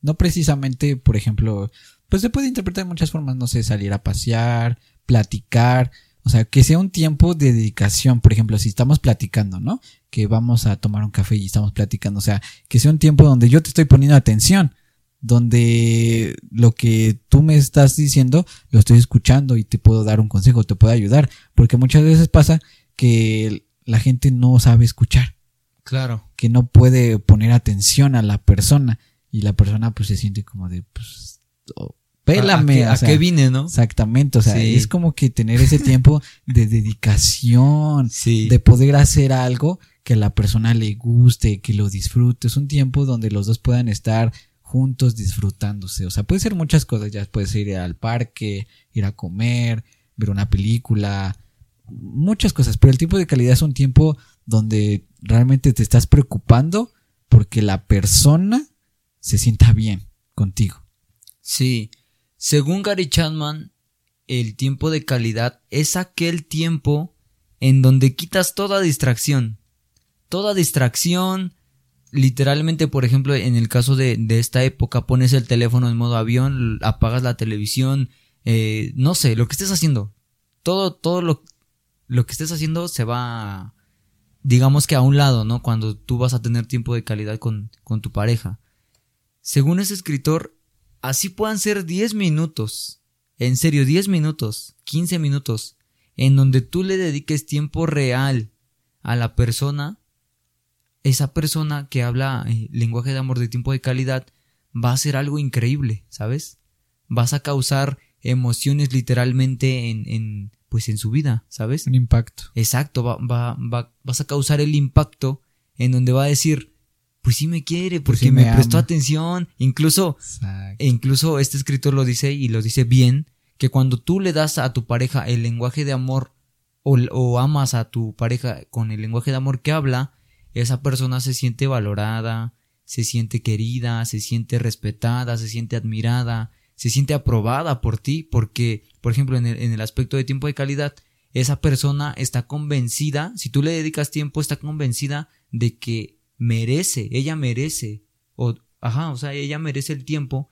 No precisamente, por ejemplo, pues se puede interpretar de muchas formas, no sé, salir a pasear, platicar, O sea, que sea un tiempo de dedicación. Por ejemplo, si estamos platicando, ¿no? Que vamos a tomar un café y estamos platicando. O sea, que sea un tiempo donde yo te estoy poniendo atención. Donde lo que tú me estás diciendo lo estoy escuchando y te puedo dar un consejo, te puedo ayudar. Porque muchas veces pasa que la gente no sabe escuchar. Claro. Que no puede poner atención a la persona. Y la persona pues se siente como de, pues, oh, pélame. ¿A, qué, vine, no? Exactamente, o sea, es como que tener ese tiempo de dedicación, sí. de poder hacer algo que a la persona le guste, que lo disfrute. Es un tiempo donde los dos puedan estar juntos disfrutándose. O sea, puede ser muchas cosas, ya puedes ir al parque, ir a comer, ver una película, muchas cosas, pero el tiempo de calidad es un tiempo donde realmente te estás preocupando porque la persona se sienta bien contigo. Sí, según Gary Chapman, el tiempo de calidad es aquel tiempo en donde quitas toda distracción. Toda distracción, literalmente, por ejemplo, en el caso de, esta época, pones el teléfono en modo avión, apagas la televisión, eh, no sé, lo que estés haciendo. Todo, todo lo, lo que estés haciendo se va, digamos que a un lado, ¿no? Cuando tú vas a tener tiempo de calidad con, con tu pareja. Según ese escritor, así puedan ser 10 minutos, en serio, 10 minutos, 15 minutos, en donde tú le dediques tiempo real a la persona, esa persona que habla eh, lenguaje de amor de tiempo de calidad va a ser algo increíble, ¿sabes? Vas a causar emociones literalmente en, en pues en su vida, ¿sabes? Un impacto. Exacto, va, va, va, vas a causar el impacto en donde va a decir, pues sí me quiere, pues porque me, prestó atención. Incluso, incluso este escritor lo dice y lo dice bien, que cuando tú le das a tu pareja el lenguaje de amor o, o amas a tu pareja con el lenguaje de amor que habla, esa persona se siente valorada, se siente querida, se siente respetada, se siente admirada, se siente aprobada por ti, porque, por ejemplo, en el, en el aspecto de tiempo de calidad, esa persona está convencida, si tú le dedicas tiempo, está convencida de que merece, ella merece, o, ajá, o sea, ella merece el tiempo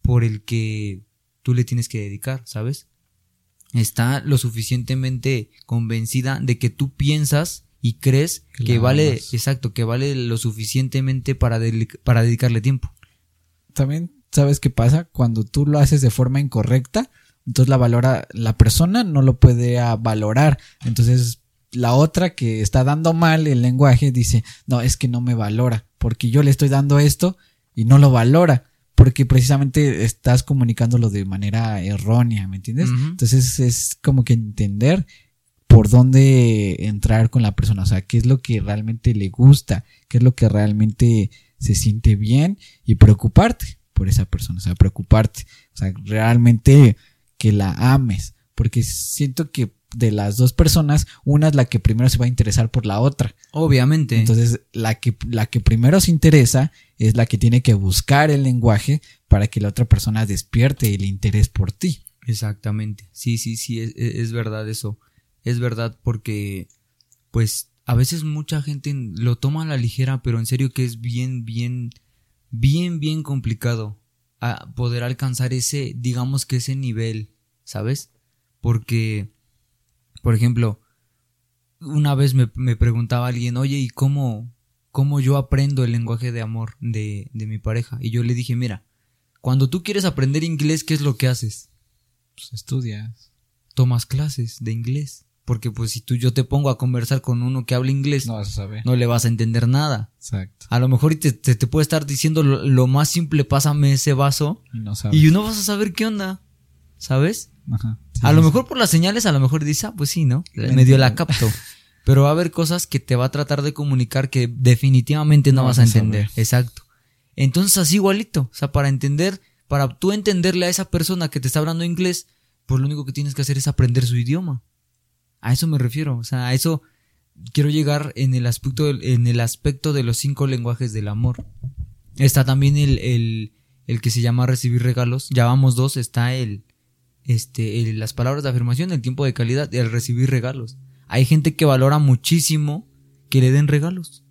por el que tú le tienes que dedicar, ¿sabes? Está lo suficientemente convencida de que tú piensas y crees que vale, exacto, que vale lo suficientemente para, para dedicarle tiempo. También, ¿sabes qué pasa? Cuando tú lo haces de forma incorrecta, entonces la valora, la persona no lo puede valorar. Entonces la otra que está dando mal el lenguaje dice, no, es que no me valora, porque yo le estoy dando esto y no lo valora, porque precisamente estás comunicándolo de manera errónea, ¿me entiendes? Entonces es como que entender por dónde entrar con la persona, o sea, qué es lo que realmente le gusta, qué es lo que realmente se siente bien y preocuparte por esa persona, o sea, preocuparte, o sea, realmente que la ames, porque siento que de las dos personas, una es la que primero se va a interesar por la otra. Obviamente. Entonces, la que, la que primero se interesa es la que tiene que buscar el lenguaje para que la otra persona despierte el interés por ti. Exactamente. Sí, sí, sí, es, es verdad eso. Es verdad porque, pues, a veces mucha gente lo toma a la ligera, pero en serio que es bien, bien, bien, bien complicado a poder alcanzar ese, digamos que ese nivel, ¿sabes? Porque por ejemplo, una vez me, preguntaba alguien, oye, ¿y cómo, cómo yo aprendo el lenguaje de amor de, de, mi pareja? Y yo le dije, mira, cuando tú quieres aprender inglés, ¿qué es lo que haces? Pues estudias. Tomas clases de inglés. Porque pues si tú yo te pongo a conversar con uno que habla inglés, no, vas a saber. no le vas a entender nada. Exacto. A lo mejor te, te, puede estar diciendo lo, más simple, pásame ese vaso. Y no, sabes. y no vas a saber qué onda. ¿Sabes? Ajá a lo mejor por las señales, a lo mejor dice, ah, pues sí, ¿no? Medio la capto. Pero va a haber cosas que te va a tratar de comunicar que definitivamente no, vas a entender. Exacto. Entonces, así igualito. O sea, para entender, para tú entenderle a esa persona que te está hablando inglés, pues lo único que tienes que hacer es aprender su idioma. A eso me refiero. O sea, a eso quiero llegar en el aspecto, en el aspecto de los cinco lenguajes del amor. Está también el, el, el que se llama recibir regalos. Ya vamos dos. Está el, este, las palabras de afirmación, el tiempo de calidad el recibir regalos. Hay gente que valora muchísimo que le den regalos.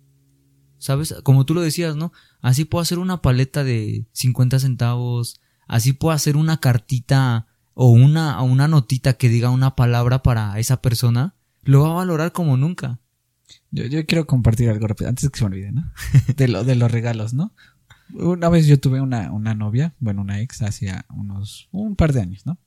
¿Sabes? Como tú lo decías, ¿no? Así puedo hacer una paleta de 50 centavos, así puedo hacer una cartita o una, una notita que diga una palabra para esa persona, lo va a valorar como nunca. Yo, yo quiero compartir algo rápido, antes que se me olvide, ¿no? De, lo, de los regalos, ¿no? Una vez yo tuve una, una novia, bueno, una ex, hacía unos, un par de años, ¿no?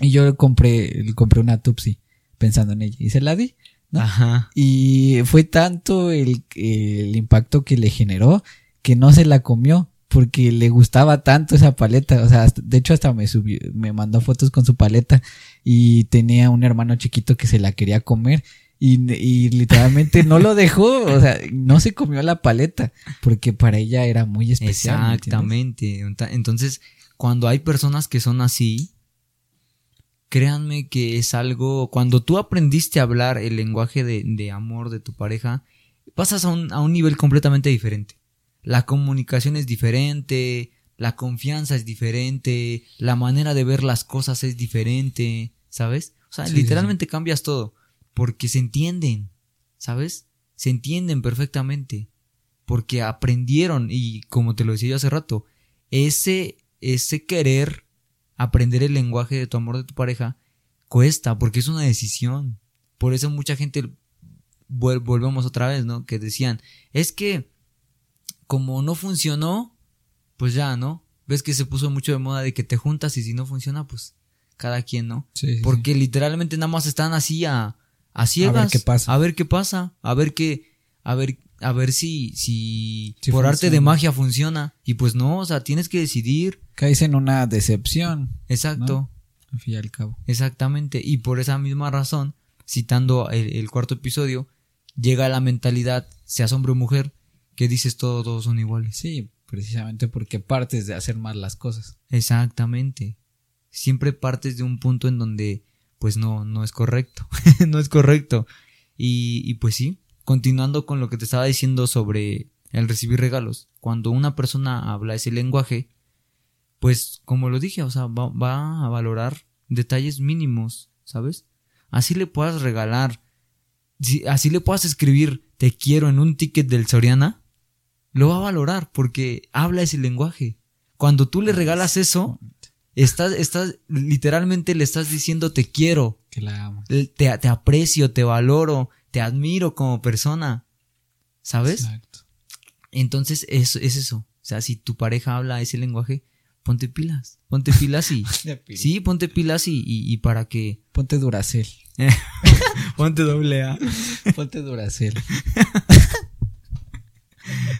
Y yo compré, compré una Tupsi pensando en ella y se la di, ¿no? Ajá. Y fue tanto el, el impacto que le generó que no se la comió porque le gustaba tanto esa paleta, o sea, de hecho hasta me subió, me mandó fotos con su paleta y tenía un hermano chiquito que se la quería comer y, y literalmente no lo dejó, o sea, no se comió la paleta porque para ella era muy especial. Exactamente. Entonces, cuando hay personas que son así, créanme que es algo, cuando tú aprendiste a hablar el lenguaje de, de amor de tu pareja, pasas a un, a un nivel completamente diferente. La comunicación es diferente, la confianza es diferente, la manera de ver las cosas es diferente, ¿sabes? O sea, Sí, literalmente cambias todo, porque se entienden, ¿sabes? Se entienden perfectamente porque aprendieron y como te lo decía yo hace rato, ese ese querer aprender el lenguaje de tu amor de tu pareja cuesta porque es una decisión. Por eso mucha gente volvemos otra vez, ¿no? Que decían, es que como no funcionó, pues ya, ¿no? Ves que se puso mucho de moda de que te juntas y si no funciona, pues cada quien, ¿no? Sí. Porque literalmente nada más están así a, a ciegas. qué pasa. A ver qué pasa. A ver qué. A ver, a ver si, si, Si por arte de magia funciona. Y pues no, o sea, tienes que decidir. Caes en una decepción, Exacto. al fin y al cabo. Exactamente. Y por esa misma razón, citando el, el cuarto episodio, llega la mentalidad, seas hombre o mujer, que dices todos, todos son iguales. Sí, precisamente porque partes de hacer mal las cosas. Exactamente. Siempre partes de un punto en donde, pues no, no es correcto. no es correcto. Y, y pues sí, continuando con lo que te estaba diciendo sobre el recibir regalos. Cuando una persona habla ese lenguaje, pues como lo dije, o sea, va, va a valorar detalles mínimos, ¿sabes? Así le puedas regalar, así le puedas escribir te quiero en un ticket del Soriana, lo va a valorar porque habla ese lenguaje. Cuando tú le regalas eso, estás, estás, literalmente le estás diciendo te quiero, Que la amo. te, te aprecio, te valoro, te admiro como persona. ¿Sabes? Exacto. Entonces es, es eso. O sea, si tu pareja habla ese lenguaje, ponte pilas. Ponte pilas y... sí, ponte pilas y, y, y para que... Ponte Duracel. Ponte doble A. Ponte Duracel.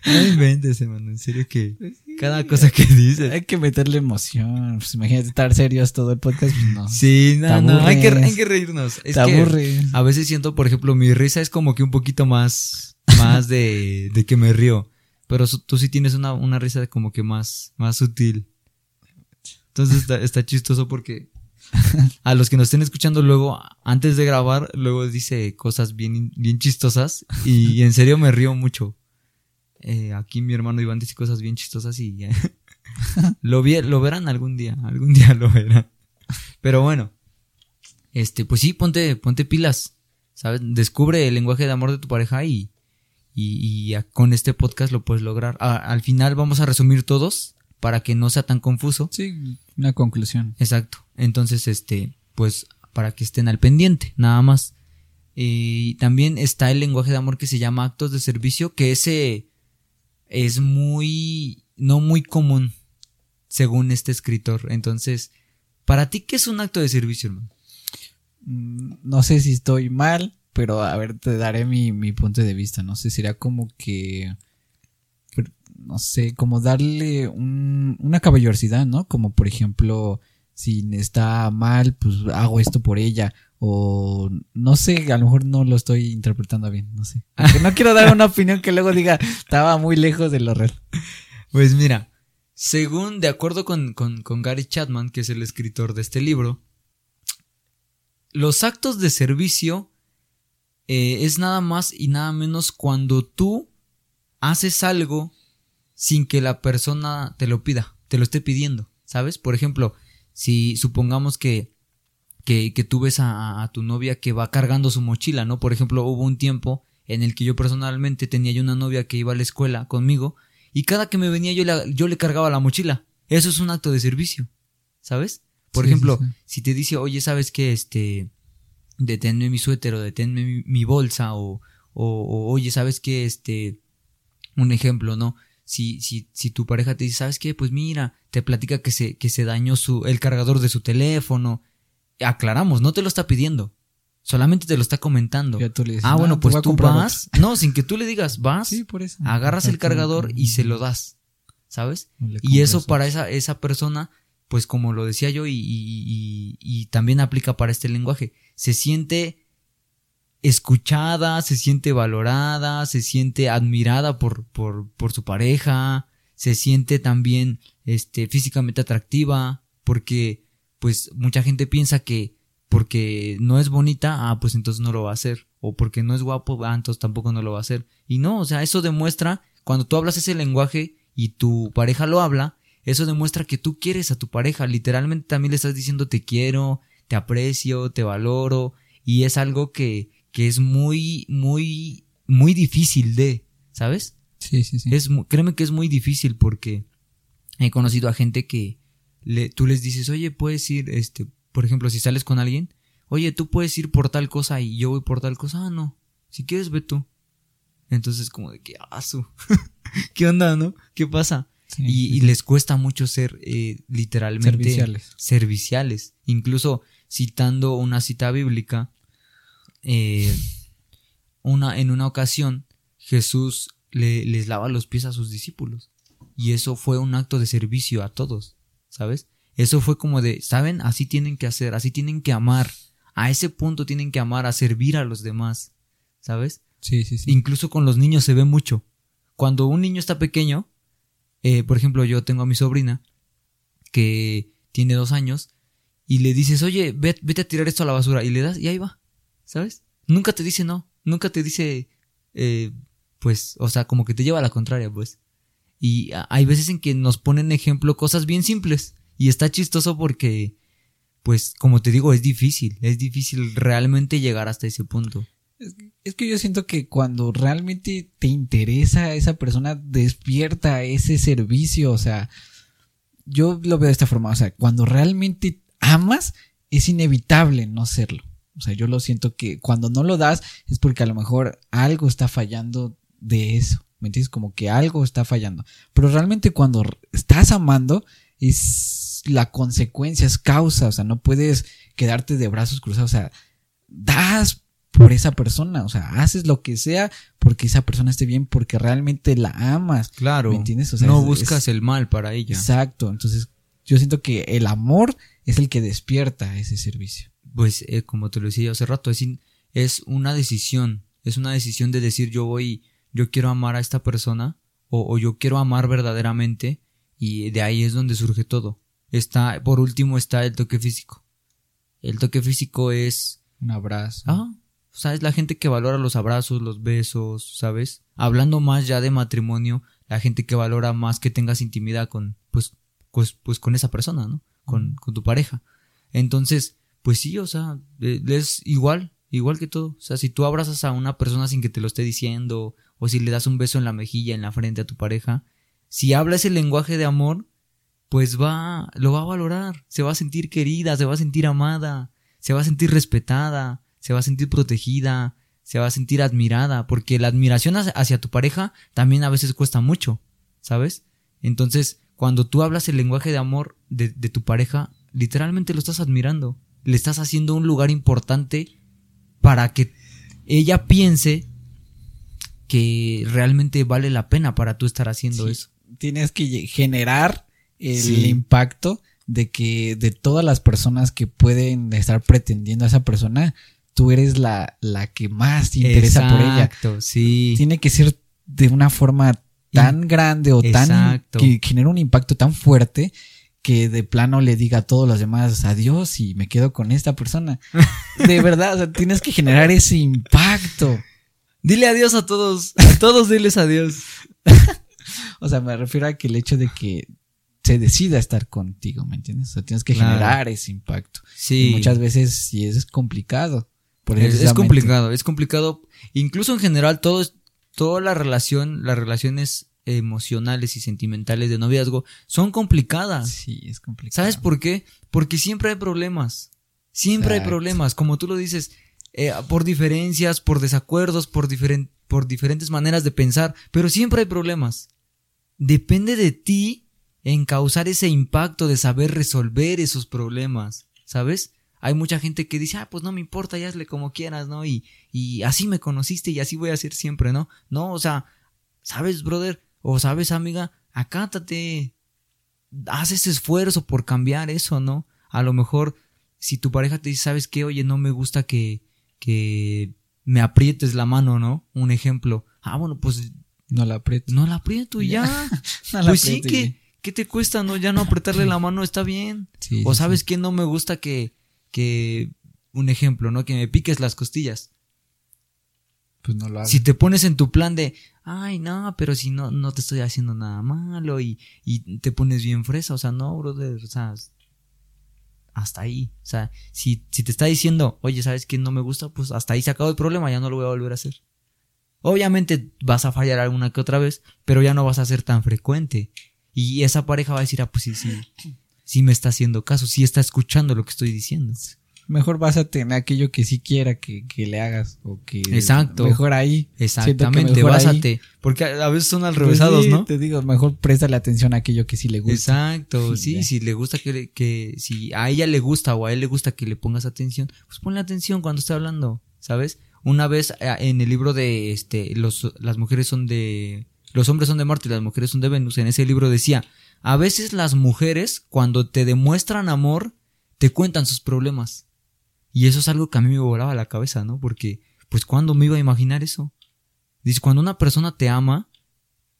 No inventes, hermano. En serio que cada cosa que dices... Hay que meterle emoción. Pues imagínate estar serios todo el podcast. Pues no. Sí, no, Te no, hay que, aburres. hay que reírnos. Es Te que. A veces siento, por ejemplo, mi risa es como que un poquito más, más de, de que me río. Pero tú sí tienes una, una risa como que más, más sutil. Entonces está, está chistoso porque a los que nos estén escuchando luego, antes de grabar, luego dice cosas bien, bien chistosas y, en serio me río mucho. Eh, aquí mi hermano Iván dice cosas bien chistosas y eh, lo, vi- lo verán algún día, algún día lo verán. Pero bueno, este, pues sí, ponte, ponte pilas, ¿sabes? Descubre el lenguaje de amor de tu pareja y, y, y a- con este podcast lo puedes lograr. A- al final vamos a resumir todos para que no sea tan confuso. Sí, una conclusión. Exacto. Entonces, este, pues, para que estén al pendiente, nada más. Y también está el lenguaje de amor que se llama actos de servicio, que ese es muy, no muy común, según este escritor. Entonces, ¿para ti qué es un acto de servicio, hermano? Mm, No sé si estoy mal, pero a ver, te daré mi, mi punto de vista. No sé, sería como que. No sé, como darle un- una caballerosidad, ¿no? Como por ejemplo, si está mal, pues hago esto por ella. O no sé, a lo mejor no lo estoy interpretando bien, no sé. Porque no quiero dar una opinión que luego diga, estaba muy lejos de lo real. Pues mira, según, de acuerdo con, con, con Gary Chapman, que es el escritor de este libro, los actos de servicio eh, es nada más y nada menos cuando tú haces algo sin que la persona te lo pida, te lo esté pidiendo, ¿sabes? Por ejemplo, si supongamos que, que, que tú ves a, a tu novia que va cargando su mochila, ¿no? Por ejemplo, hubo un tiempo en el que yo personalmente tenía yo una novia que iba a la escuela conmigo y cada que me venía yo le, yo le cargaba la mochila. Eso es un acto de servicio, ¿sabes? Por Sí, ejemplo, sí, sí. si te dice, oye, ¿sabes qué? Este, deténme mi suéter o deténme mi, mi bolsa o, o, o, oye, ¿sabes qué? Este, un ejemplo, ¿no? Si, si, si tu pareja te dice, ¿sabes qué? Pues mira, te platica que se, que se dañó su, el cargador de su teléfono. Aclaramos, no te lo está pidiendo. Solamente te lo está comentando. Ya tú le dices, ah, "No, bueno, pues tú vas. No, sin que tú le digas, vas, Sí, por eso. agarras el cargador y se lo das. ¿Sabes? Y eso para esa, esa persona, pues como lo decía yo, y, y- y- y también aplica para este lenguaje, se siente escuchada, se siente valorada, se siente admirada por, por, por su pareja, se siente también este, físicamente atractiva, porque pues mucha gente piensa que porque no es bonita, ah, pues entonces no lo va a hacer. O porque no es guapo, ah, entonces tampoco no lo va a hacer. Y no, o sea, eso demuestra, cuando tú hablas ese lenguaje y tu pareja lo habla, eso demuestra que tú quieres a tu pareja. Literalmente también le estás diciendo te quiero, te aprecio, te valoro. Y es algo que, que es muy, muy, muy difícil de, ¿sabes? Sí, sí, sí. Es, créeme que es muy difícil porque he conocido a gente que le, tú les dices, oye, puedes ir, este, por ejemplo, si sales con alguien, oye, tú puedes ir por tal cosa y yo voy por tal cosa, ah, no, si quieres ve tú. Entonces como de que, ah, su, ¿qué onda, no? ¿Qué pasa? Sí, y, sí, y sí. les cuesta mucho ser eh, literalmente Serviciales. serviciales. Incluso citando una cita bíblica, eh, una, en una ocasión Jesús le- les lava los pies a sus discípulos. Y eso fue un acto de servicio a todos, ¿sabes? Eso fue como de, ¿saben? Así tienen que hacer, así tienen que amar. A ese punto tienen que amar, a servir a los demás, ¿sabes? Sí, sí, sí. Incluso con los niños se ve mucho. Cuando un niño está pequeño, eh, por ejemplo, yo tengo a mi sobrina que tiene dos años y le dices, oye, ve- vete a tirar esto a la basura y le das y ahí va, ¿sabes? Nunca te dice no, nunca te dice, eh, pues, o sea, como que te lleva a la contraria, pues. Y hay veces en que nos ponen ejemplo cosas bien simples y está chistoso porque, pues, como te digo, es difícil, es difícil realmente llegar hasta ese punto. Es que yo siento que cuando realmente te interesa esa persona, despierta ese servicio. O sea, yo lo veo de esta forma. O sea, cuando realmente amas, es inevitable no serlo. O sea, yo lo siento que cuando no lo das es porque a lo mejor algo está fallando de eso. ¿Me entiendes? Como que algo está fallando. Pero realmente cuando estás amando, es la consecuencia, es causa. O sea, no puedes quedarte de brazos cruzados. O sea, das por esa persona. O sea, haces lo que sea porque esa persona esté bien, porque realmente la amas. Claro. ¿Me entiendes? O sea, no es- buscas es- el mal para ella. Exacto. Entonces, yo siento que el amor es el que despierta ese servicio. Pues, eh, como te lo decía yo hace rato, es, es una decisión. Es una decisión de decir yo voy, yo quiero amar a esta persona o, o yo quiero amar verdaderamente y de ahí es donde surge todo. Está, por último está el toque físico. El toque físico es, Un abrazo. ah, sabes, la gente que valora los abrazos, los besos, ¿sabes? Hablando más ya de matrimonio, la gente que valora más que tengas intimidad con, pues, pues, pues con esa persona, ¿no? Con, con tu pareja. Entonces, pues sí, o sea, es igual, igual que todo. O sea, si tú abrazas a una persona sin que te lo esté diciendo, o si le das un beso en la mejilla, en la frente a tu pareja, si habla ese lenguaje de amor, pues va, lo va a valorar, se va a sentir querida, se va a sentir amada, se va a sentir respetada, se va a sentir protegida, se va a sentir admirada, porque la admiración hacia, tu pareja también a veces cuesta mucho, ¿sabes? Entonces, cuando tú hablas el lenguaje de amor de, de tu pareja, literalmente lo estás admirando, le estás haciendo un lugar importante para que ella piense que realmente vale la pena para tú estar haciendo Sí. eso. Tienes que generar el Sí. impacto de que de todas las personas que pueden estar pretendiendo a esa persona, tú eres la, la que más te interesa por ella. Exacto, sí. Tiene que ser de una forma tan grande o tan Exacto. que genera un impacto tan fuerte que de plano le diga a todos los demás adiós y me quedo con esta persona. De verdad, o sea, tienes que generar ese impacto. Dile adiós a todos, a todos diles adiós. O sea, me refiero a que el hecho de que se decida estar contigo, ¿me entiendes? O sea, tienes que Claro. generar ese impacto. Sí. Y muchas veces sí es complicado. Por es, es complicado, es complicado. Incluso en general todo es, toda la relación, las relaciones emocionales y sentimentales de noviazgo son complicadas. Sí, es complicado. ¿Sabes por qué? Porque siempre hay problemas. Siempre hay problemas, como tú lo dices, eh, por diferencias, por desacuerdos, por, diferen- por diferentes maneras de pensar, pero siempre hay problemas. Depende de ti en causar ese impacto de saber resolver esos problemas, ¿sabes? Hay mucha gente que dice, ah, pues no me importa, ya hazle como quieras, ¿no? Y, y así me conociste y así voy a ser siempre, ¿no? No, o sea, ¿sabes, brother? O sabes, amiga, acátate, haz ese esfuerzo por cambiar eso, ¿no? A lo mejor, si tu pareja te dice, ¿sabes qué? Oye, no me gusta que, que me aprietes la mano, ¿no? Un ejemplo. Ah, bueno, pues No la aprieto. no la aprieto y ya. No la pues sí, que, ¿qué te cuesta, no? Ya no apretarle la mano está bien. Sí, o sabes sí. que no me gusta que, que, un ejemplo, ¿no? Que me piques las costillas. Pues no lo hago. Si te pones en tu plan de, ay, no, pero si no, no te estoy haciendo nada malo y, y te pones bien fresa, o sea, no, brother, o sea, hasta ahí. O sea, si, si te está diciendo, oye, ¿sabes qué no me gusta? Pues hasta ahí se acabó el problema, ya no lo voy a volver a hacer. Obviamente vas a fallar alguna que otra vez, pero ya no vas a ser tan frecuente. Y esa pareja va a decir, ah, pues sí, sí, sí me está haciendo caso, sí está escuchando lo que estoy diciendo. Mejor básate en aquello que sí quiera que, que le hagas. O que Exacto. Mejor ahí. Exactamente, mejor ahí- básate. Porque a veces son Pues alrevesados, sí, ¿no? Te digo, mejor préstale atención a aquello que sí le gusta. Exacto, Sí, si le gusta que, le- que, si a ella le gusta o a él le gusta que le pongas atención, pues ponle atención cuando esté hablando, ¿sabes? Una vez eh, en el libro de, este, los, las mujeres son de, los hombres son de Marte y las mujeres son de Venus, en ese libro decía, a veces las mujeres cuando te demuestran amor, te cuentan sus problemas. Y eso es algo que a mí me volaba la cabeza, ¿no? Porque, pues, ¿cuándo me iba a imaginar eso? Dice, cuando una persona te ama,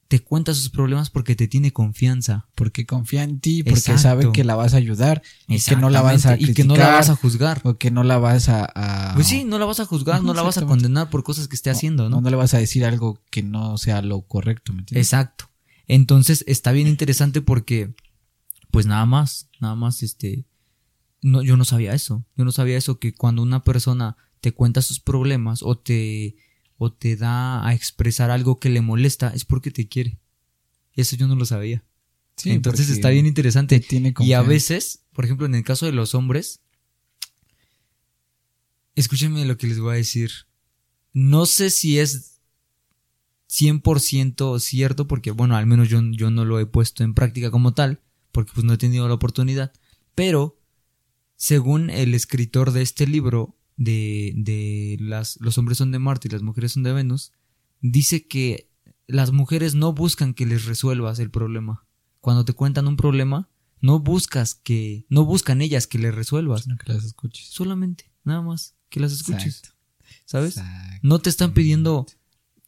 te cuenta sus problemas porque te tiene confianza. Porque confía en ti, porque Exacto. sabe que la vas a ayudar. Y que no la vas a Exactamente, y que no la criticar, vas a juzgar. O que no la vas a... a- Pues sí, no la vas a juzgar, no la vas a condenar por cosas que esté haciendo, o ¿no? no le vas a decir algo que no sea lo correcto, ¿me entiendes? Exacto. Entonces está bien interesante porque, pues nada más, nada más, este, no, yo no sabía eso. Yo no sabía eso que cuando una persona te cuenta sus problemas o te, o te da a expresar algo que le molesta es porque te quiere. Eso yo no lo sabía. Sí, Entonces está bien interesante. tiene Y a veces, por ejemplo, en el caso de los hombres, escúchenme lo que les voy a decir. No sé si es 100% cierto, porque bueno, al menos yo, yo no lo he puesto en práctica como tal, porque pues no he tenido la oportunidad, pero según el escritor de este libro, de, de las, los hombres son de Marte y las mujeres son de Venus, dice que las mujeres no buscan que les resuelvas el problema. Cuando te cuentan un problema, no buscas que, no buscan ellas que les resuelvas, Sino que las escuches. solamente, nada más, que las escuches, Exacto. ¿sabes? No te están pidiendo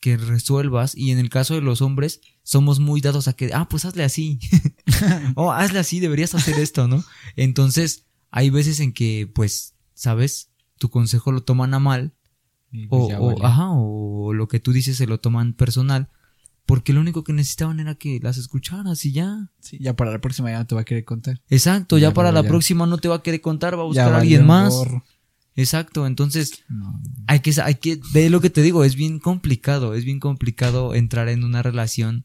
que resuelvas y en el caso de los hombres somos muy dados a que, ah, pues hazle así. o hazle así, deberías hacer esto, ¿no? Entonces, hay veces en que, pues, ¿sabes? Tu consejo lo toman a mal pues o, o- ajá, o lo que tú dices se lo toman personal porque lo único que necesitaban era que las escucharas y ya. Sí, ya para la próxima ya no te va a querer contar. Exacto, ya, Ya, para la ya. próxima no te va a querer contar, va a buscar a alguien más. gorro. Exacto, entonces No, hay que, hay que, ve lo que te digo, es bien complicado, es bien complicado entrar en una relación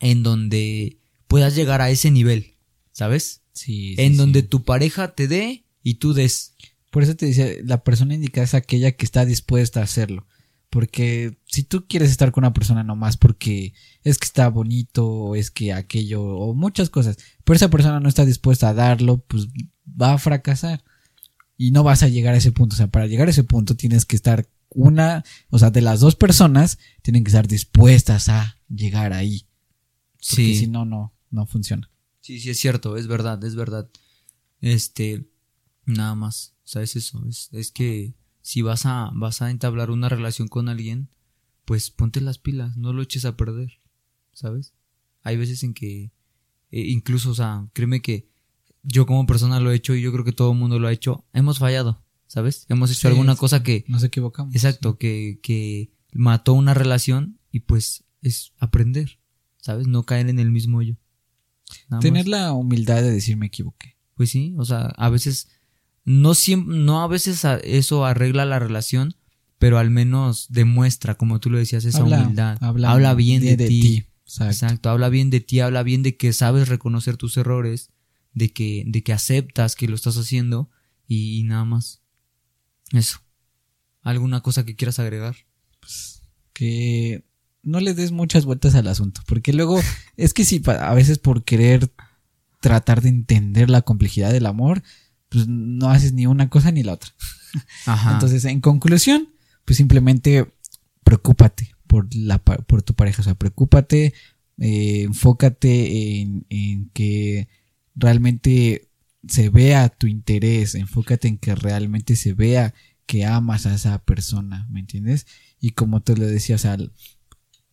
en donde puedas llegar a ese nivel, ¿sabes? Sí, sí, en donde sí. tu pareja te dé y tú des. Por eso te decía, la persona indicada es aquella que está dispuesta a hacerlo. Porque si tú quieres estar con una persona nomás porque es que está bonito, o es que aquello, o muchas cosas, pero esa persona no está dispuesta a darlo, pues va a fracasar. Y no vas a llegar a ese punto. O sea, para llegar a ese punto tienes que estar una, o sea, de las dos personas tienen que estar dispuestas a llegar ahí. Porque si no, no, no funciona. Sí, sí, es cierto, es verdad, es verdad. Este, nada más, ¿sabes eso? Es, es que si vas a, vas a entablar una relación con alguien, pues ponte las pilas, no lo eches a perder, ¿sabes? Hay veces en que, eh, incluso, o sea, créeme que yo como persona lo he hecho y yo creo que todo el mundo lo ha hecho, hemos fallado, ¿sabes? Hemos hecho Sí, alguna sí. cosa que, Nos equivocamos. exacto, que, que mató una relación y pues es aprender, ¿sabes? No caer en el mismo hoyo. Nada más. Tener la humildad de decir me equivoqué. Pues sí, o sea, a veces no siempre, no a veces eso arregla la relación, pero al menos demuestra, como tú lo decías, esa Habla- humildad. habla Habla, bien de, de- de ti. ti. Exacto. Exacto, habla bien de ti, habla bien de que sabes reconocer tus errores, de que, de que aceptas que lo estás haciendo y, y nada más. Eso. ¿Alguna cosa que quieras agregar? que no le des muchas vueltas al asunto, porque luego es que si a veces por querer tratar de entender la complejidad del amor, pues no haces ni una cosa ni la otra. Ajá. Entonces, en conclusión, pues simplemente preocúpate por la por tu pareja, o sea, preocúpate, eh, enfócate en, en que realmente se vea tu interés, enfócate en que realmente se vea que amas a esa persona, ¿me entiendes? Y como te lo decía, o sea,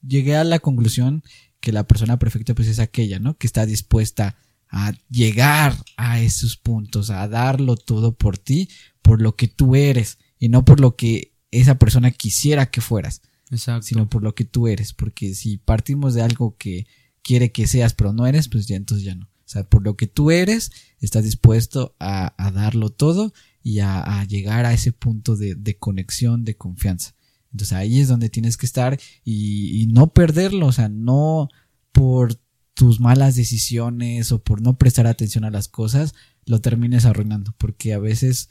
llegué a la conclusión que la persona perfecta pues es aquella, ¿no? Que está dispuesta a llegar a esos puntos, a darlo todo por ti, por lo que tú eres y no por lo que esa persona quisiera que fueras, Exacto. sino por lo que tú eres, porque si partimos de algo que quiere que seas pero no eres, pues ya entonces ya no. O sea, por lo que tú eres, estás dispuesto a, a darlo todo y a, a llegar a ese punto de, de conexión, de confianza. Entonces ahí es donde tienes que estar y, y no perderlo, o sea, no por tus malas decisiones o por no prestar atención a las cosas, lo termines arruinando, porque a veces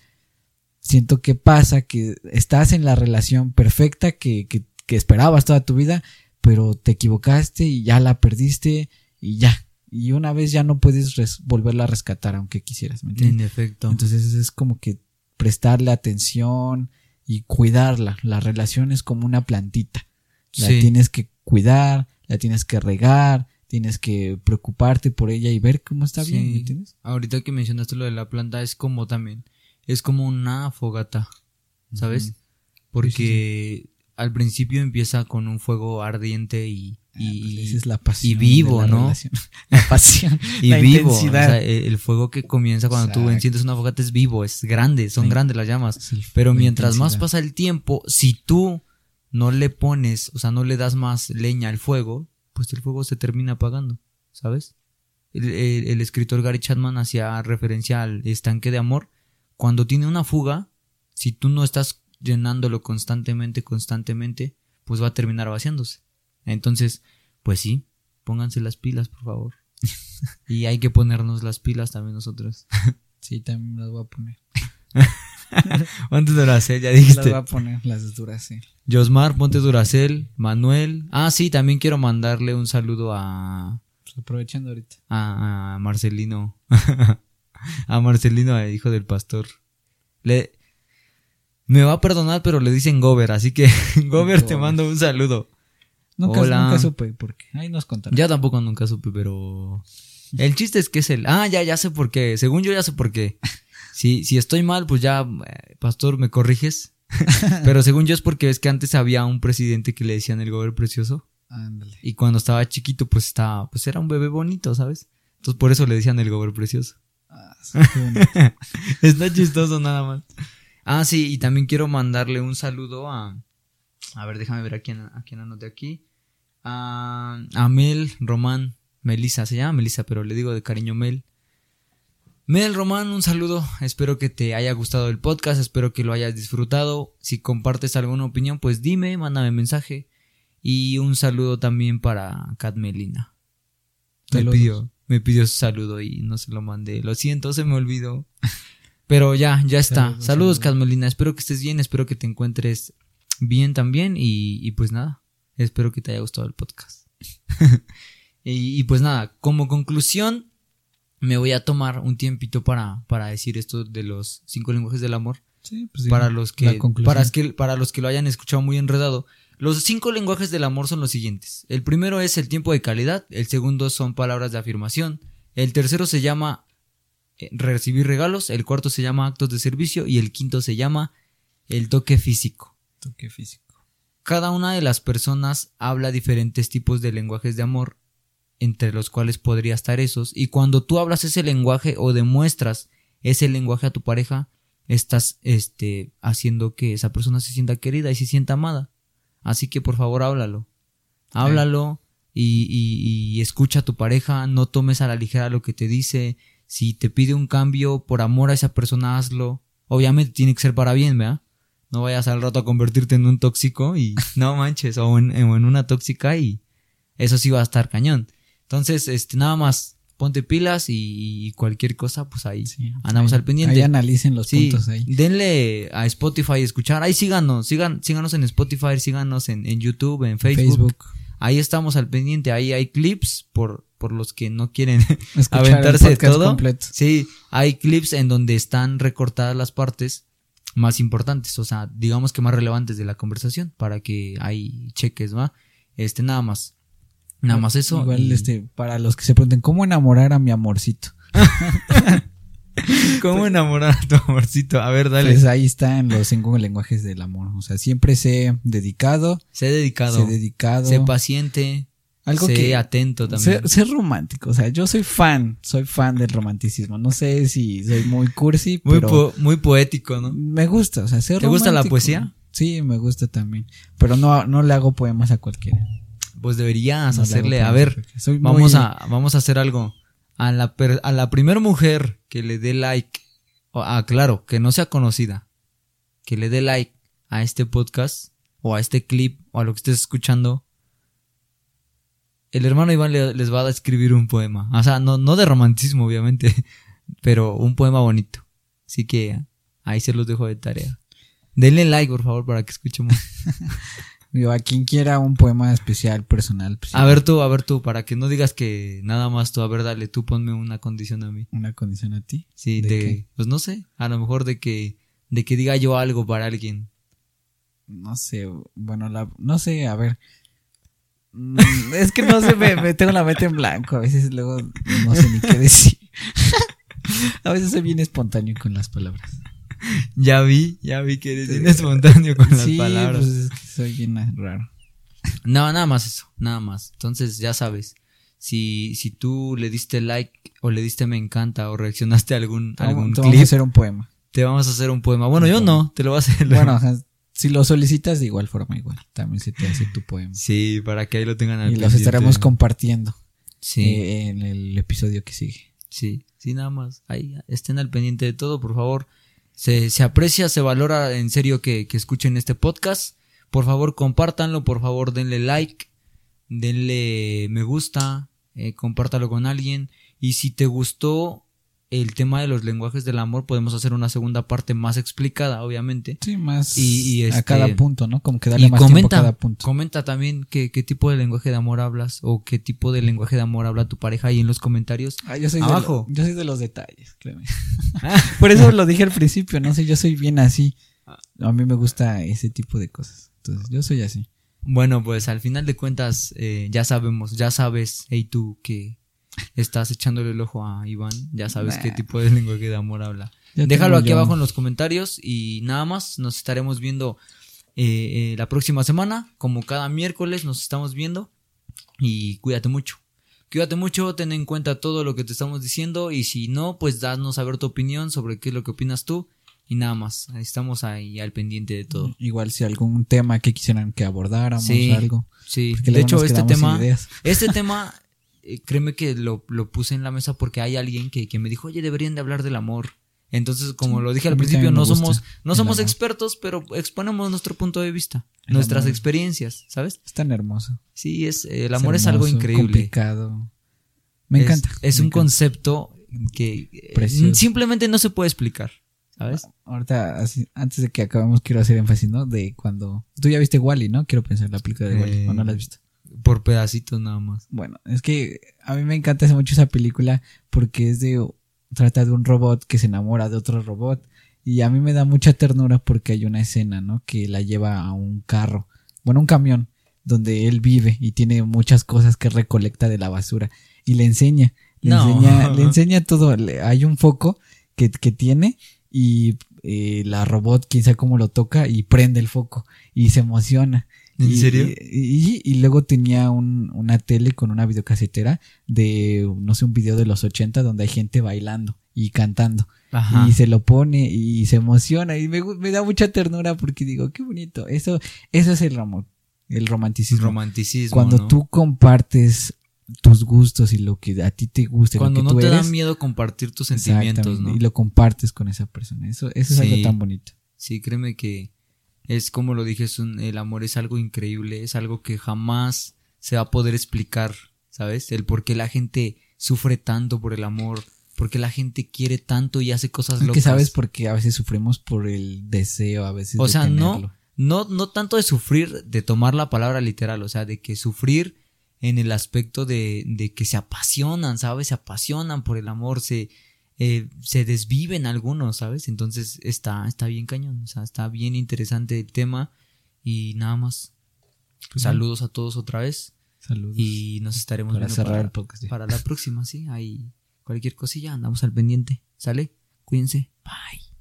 siento que pasa que estás en la relación perfecta que, que, que esperabas toda tu vida, pero te equivocaste y ya la perdiste y ya. Y una vez ya no puedes res- volverla a rescatar aunque quisieras, ¿me entiendes? En efecto. Entonces es como que prestarle atención y cuidarla. La relación es como una plantita. La Sí. tienes que cuidar, la tienes que regar, tienes que preocuparte por ella y ver cómo está bien. ¿me entiendes? Ahorita que mencionaste lo de la planta, es como también, es como una fogata, ¿sabes? Porque al principio empieza con un fuego ardiente y, Ah, pues y, esa es la pasión. y vivo, la ¿no? relación. La pasión. y la vivo. o intensidad. sea, el, fuego que comienza cuando tú enciendes una fogata es vivo, es grande, son Sí. grandes las llamas. Pero mientras más pasa el tiempo, si tú no le pones, o sea, no le das más leña al fuego, pues el fuego se termina apagando, ¿sabes? El, el- el escritor Gary Chapman hacía referencia al estanque de amor. Cuando tiene una fuga, si tú no estás llenándolo constantemente, constantemente, pues va a terminar vaciándose. Entonces, pues sí, pónganse las pilas, por favor. y hay que ponernos las pilas también nosotros. Sí, también las voy a poner. Antes de Duracel, ya Las dijiste. voy a poner, las duras, sí. Josmar, ponte Duracel, Manuel. Ah, sí, también quiero mandarle un saludo a, Pues aprovechando ahorita. a, a Marcelino. a Marcelino, el hijo del pastor. Le, me va a perdonar, pero le dicen Gober, así que Gober te Gober. mando un saludo. Nunca, Hola. nunca supe por qué. Ahí nos contaron. Ya tampoco nunca supe, pero el chiste es que es el. Ah, ya, ya sé por qué. Según yo ya sé por qué. Si, si estoy mal, pues ya, eh, pastor, me corriges. pero según yo es porque es que antes había un presidente que le decían el Gober precioso. Ándale. Y cuando estaba chiquito, pues estaba, pues era un bebé bonito, ¿sabes? Entonces por eso le decían el gober precioso. Ah. Está chistoso nada más. Ah, sí, y también quiero mandarle un saludo a. A ver, déjame ver a quién, a quién anoté aquí. A, a Mel, Román, Melissa, se llama Melissa, pero le digo de cariño Mel. Mel, Román, un saludo. Espero que te haya gustado el podcast, espero que lo hayas disfrutado. Si compartes alguna opinión, pues dime, mándame mensaje. Y un saludo también para Kat Melina. Me pidió, me pidió su saludo y no se lo mandé. Lo siento, se me olvidó. Pero ya, ya está. Saludos, Saludos. Espero que estés bien, espero que te encuentres bien también. Y, y pues nada, espero que te haya gustado el podcast. y, y pues nada, como conclusión, me voy a tomar un tiempito para, para decir esto de los cinco lenguajes del amor Sí, pues sí. para los que para, que para los que lo hayan escuchado muy enredado. Los cinco lenguajes del amor son los siguientes. El primero es el tiempo de calidad, el segundo son palabras de afirmación, el tercero se llama eh, recibir regalos, el cuarto se llama actos de servicio y el quinto se llama el toque físico. Físico. Cada una de las personas habla diferentes tipos de lenguajes de amor, entre los cuales podría estar esos, y cuando tú hablas ese lenguaje o demuestras ese lenguaje a tu pareja, estás este haciendo que esa persona se sienta querida y se sienta amada. Así que por favor háblalo. Háblalo y, y- y escucha a tu pareja, no tomes a la ligera lo que te dice. Si te pide un cambio por amor a esa persona, hazlo. Obviamente tiene que ser para bien, ¿verdad? No vayas al rato a convertirte en un tóxico y no manches, o en, una tóxica y eso sí va a estar cañón. Entonces, este, nada más, ponte pilas y, y cualquier cosa, pues ahí Sí, andamos ahí- al pendiente. Ahí analicen los Sí, puntos ahí. denle a Spotify escuchar. Ahí síganos, sigan, síganos en Spotify, síganos en, en YouTube, en Facebook. Facebook. Ahí estamos al pendiente. Ahí hay clips por, por los que no quieren Escuchar aventarse todo. completo. Sí, hay clips en donde están recortadas las partes más importantes, o sea, digamos que más relevantes de la conversación, para que ahí cheques, ¿va? Este, nada más. Nada más eso. Igual, y- este, para los que se pregunten, ¿cómo enamorar a mi amorcito? ¿Cómo enamorar a tu amorcito? A ver, dale. Pues ahí están los cinco lenguajes del amor. O sea, siempre sé dedicado, sé dedicado. sé dedicado. Sé paciente. Algo sé que atento también. Ser, ser romántico, o sea, yo soy fan, soy fan del romanticismo. No sé si soy muy cursi, muy, pero po- muy poético, ¿no? me gusta, o sea, ser ¿Te gusta la poesía? Sí, me gusta también, pero no, no le hago poemas a cualquiera. Pues deberías No hacerle. A ver. Soy vamos muy- a, vamos a hacer algo. A la, per- a la primera mujer que le dé like, o- ah, claro, que no sea conocida, que le dé like a este podcast, o a este clip, o a lo que estés escuchando, el hermano Iván le- les va a escribir un poema. O sea, no, no de romanticismo, obviamente, pero un poema bonito. Así que ahí se los dejo de tarea. Denle like, por favor, para que escuchemos. A quien quiera un poema especial, personal, pues, A ver tú, a ver tú, para que no digas que nada más tú, a ver, dale, tú ponme una condición a mí. una condición a ti. Sí, ¿De de, pues no sé, a lo mejor de que, de que diga yo algo para alguien. No sé, bueno, la, no sé, a ver. Mm, Es que no sé, me, me tengo la mente en blanco. A veces luego no sé ni qué decir. A veces soy bien espontáneo con las palabras. Ya vi, ya vi que eres bien espontáneo con las sí, palabras. pues es que soy bien raro. No, nada más eso, nada más. Entonces, ya sabes, si, si tú le diste like o le diste me encanta o reaccionaste a algún, algún te vamos a hacer un poema. te vamos a hacer un poema. Bueno, yo no, te lo voy a hacer. Bueno, si lo solicitas de igual forma, igual. También se te hace tu poema. Sí, para que ahí lo tengan al Y los estaremos compartiendo Sí. eh, en el episodio que sigue. Sí, sí, nada más. Ahí estén al pendiente de todo, por favor. Se, se aprecia, se valora en serio que, que escuchen este podcast. Por favor, compártanlo, por favor, denle like, denle me gusta, eh, compártalo con alguien. Y si te gustó el tema de los lenguajes del amor, podemos hacer una segunda parte más explicada, obviamente. Sí, más Y- y a este- cada punto, ¿no? Como que darle Y más tiempo a comenta, cada punto. comenta también qué, qué tipo de lenguaje de amor hablas o qué tipo de lenguaje de amor habla tu pareja ahí en los comentarios. Ah, yo soy Abajo. De lo- yo soy de los detalles, créeme. Por eso lo dije al principio, no sé, yo soy bien así. A mí me gusta ese tipo de cosas. Entonces, yo soy así. Bueno, pues al final de cuentas eh, ya sabemos, ya sabes, hey tú que estás echándole el ojo a Iván, ya sabes Nah. qué tipo de lenguaje de amor habla. Ya Déjalo aquí yo- abajo en los comentarios y nada más, nos estaremos viendo eh, eh, la próxima semana, como cada miércoles nos estamos viendo y cuídate mucho. Cuídate mucho, ten en cuenta todo lo que te estamos diciendo y si no, pues danos a ver tu opinión sobre qué es lo que opinas tú y nada más, estamos ahí al pendiente de todo. Igual si algún tema que quisieran que abordáramos Sí. algo. Sí, Porque de hecho este sin tema, ideas. este tema, eh, créeme que lo, lo puse en la mesa porque hay alguien que, que me dijo, oye, deberían de hablar del amor. Entonces, como Sí, lo dije al principio, no somos, no somos amor. expertos, pero exponemos nuestro punto de vista, El nuestras amor. experiencias, ¿sabes? Es tan hermoso. Sí, es, el amor es, algo increíble. Complicado. Me encanta. Es, me un encanta. concepto que eh, Precioso. simplemente no se puede explicar, ¿sabes? Ahorita, así, antes de que acabemos, quiero hacer énfasis, ¿no? De cuando. Tú ya viste Wally, ¿no? Quiero pensar la película de Wally. Eh, ¿O no la has visto? Por pedacitos nada más. Bueno, es que a mí me encanta mucho esa película porque es de. Trata de un robot que se enamora de otro robot. Y a mí me da mucha ternura porque hay una escena, ¿no? Que la lleva a un carro. Bueno, un camión. Donde él vive y tiene muchas cosas que recolecta de la basura. Y le enseña. Le No. enseña, le enseña todo. Le- hay un foco que, que tiene y eh, la robot, quién sabe cómo lo toca y prende el foco y se emociona. ¿En Y- serio? Y, y luego tenía un- una tele con una videocasetera de, no sé, un video de los 80 donde hay gente bailando y cantando. Ajá. Y se lo pone y se emociona y me, me da mucha ternura porque digo, qué bonito. Eso, eso es el amor, el romanticismo. romanticismo. Cuando ¿no? tú compartes tus gustos y lo que a ti te gusta, Cuando lo no tú te eres, da miedo compartir tus sentimientos, ¿no? y lo compartes con esa persona. Eso, eso es algo tan bonito. Sí, créeme que es como lo dije, es un, el amor es algo increíble, es algo que jamás se va a poder explicar, ¿sabes? El por qué la gente sufre tanto por el amor, por qué la gente quiere tanto y hace cosas locas. que sabes porque a veces sufrimos por el deseo, a veces O de sea, no, no, no tanto de sufrir, de tomar la palabra literal, o sea, de que sufrir en el aspecto de, de que se apasionan, ¿sabes? Se apasionan por el amor, se, eh, se desviven algunos, ¿sabes? Entonces está, está bien cañón, o sea, está bien interesante el tema y nada más. Pues Saludos a todos otra vez Saludos. y nos estaremos para viendo cerrar para, el podcast. para la próxima, sí. Ahí cualquier cosilla andamos al pendiente, ¿sale? Cuídense. Bye.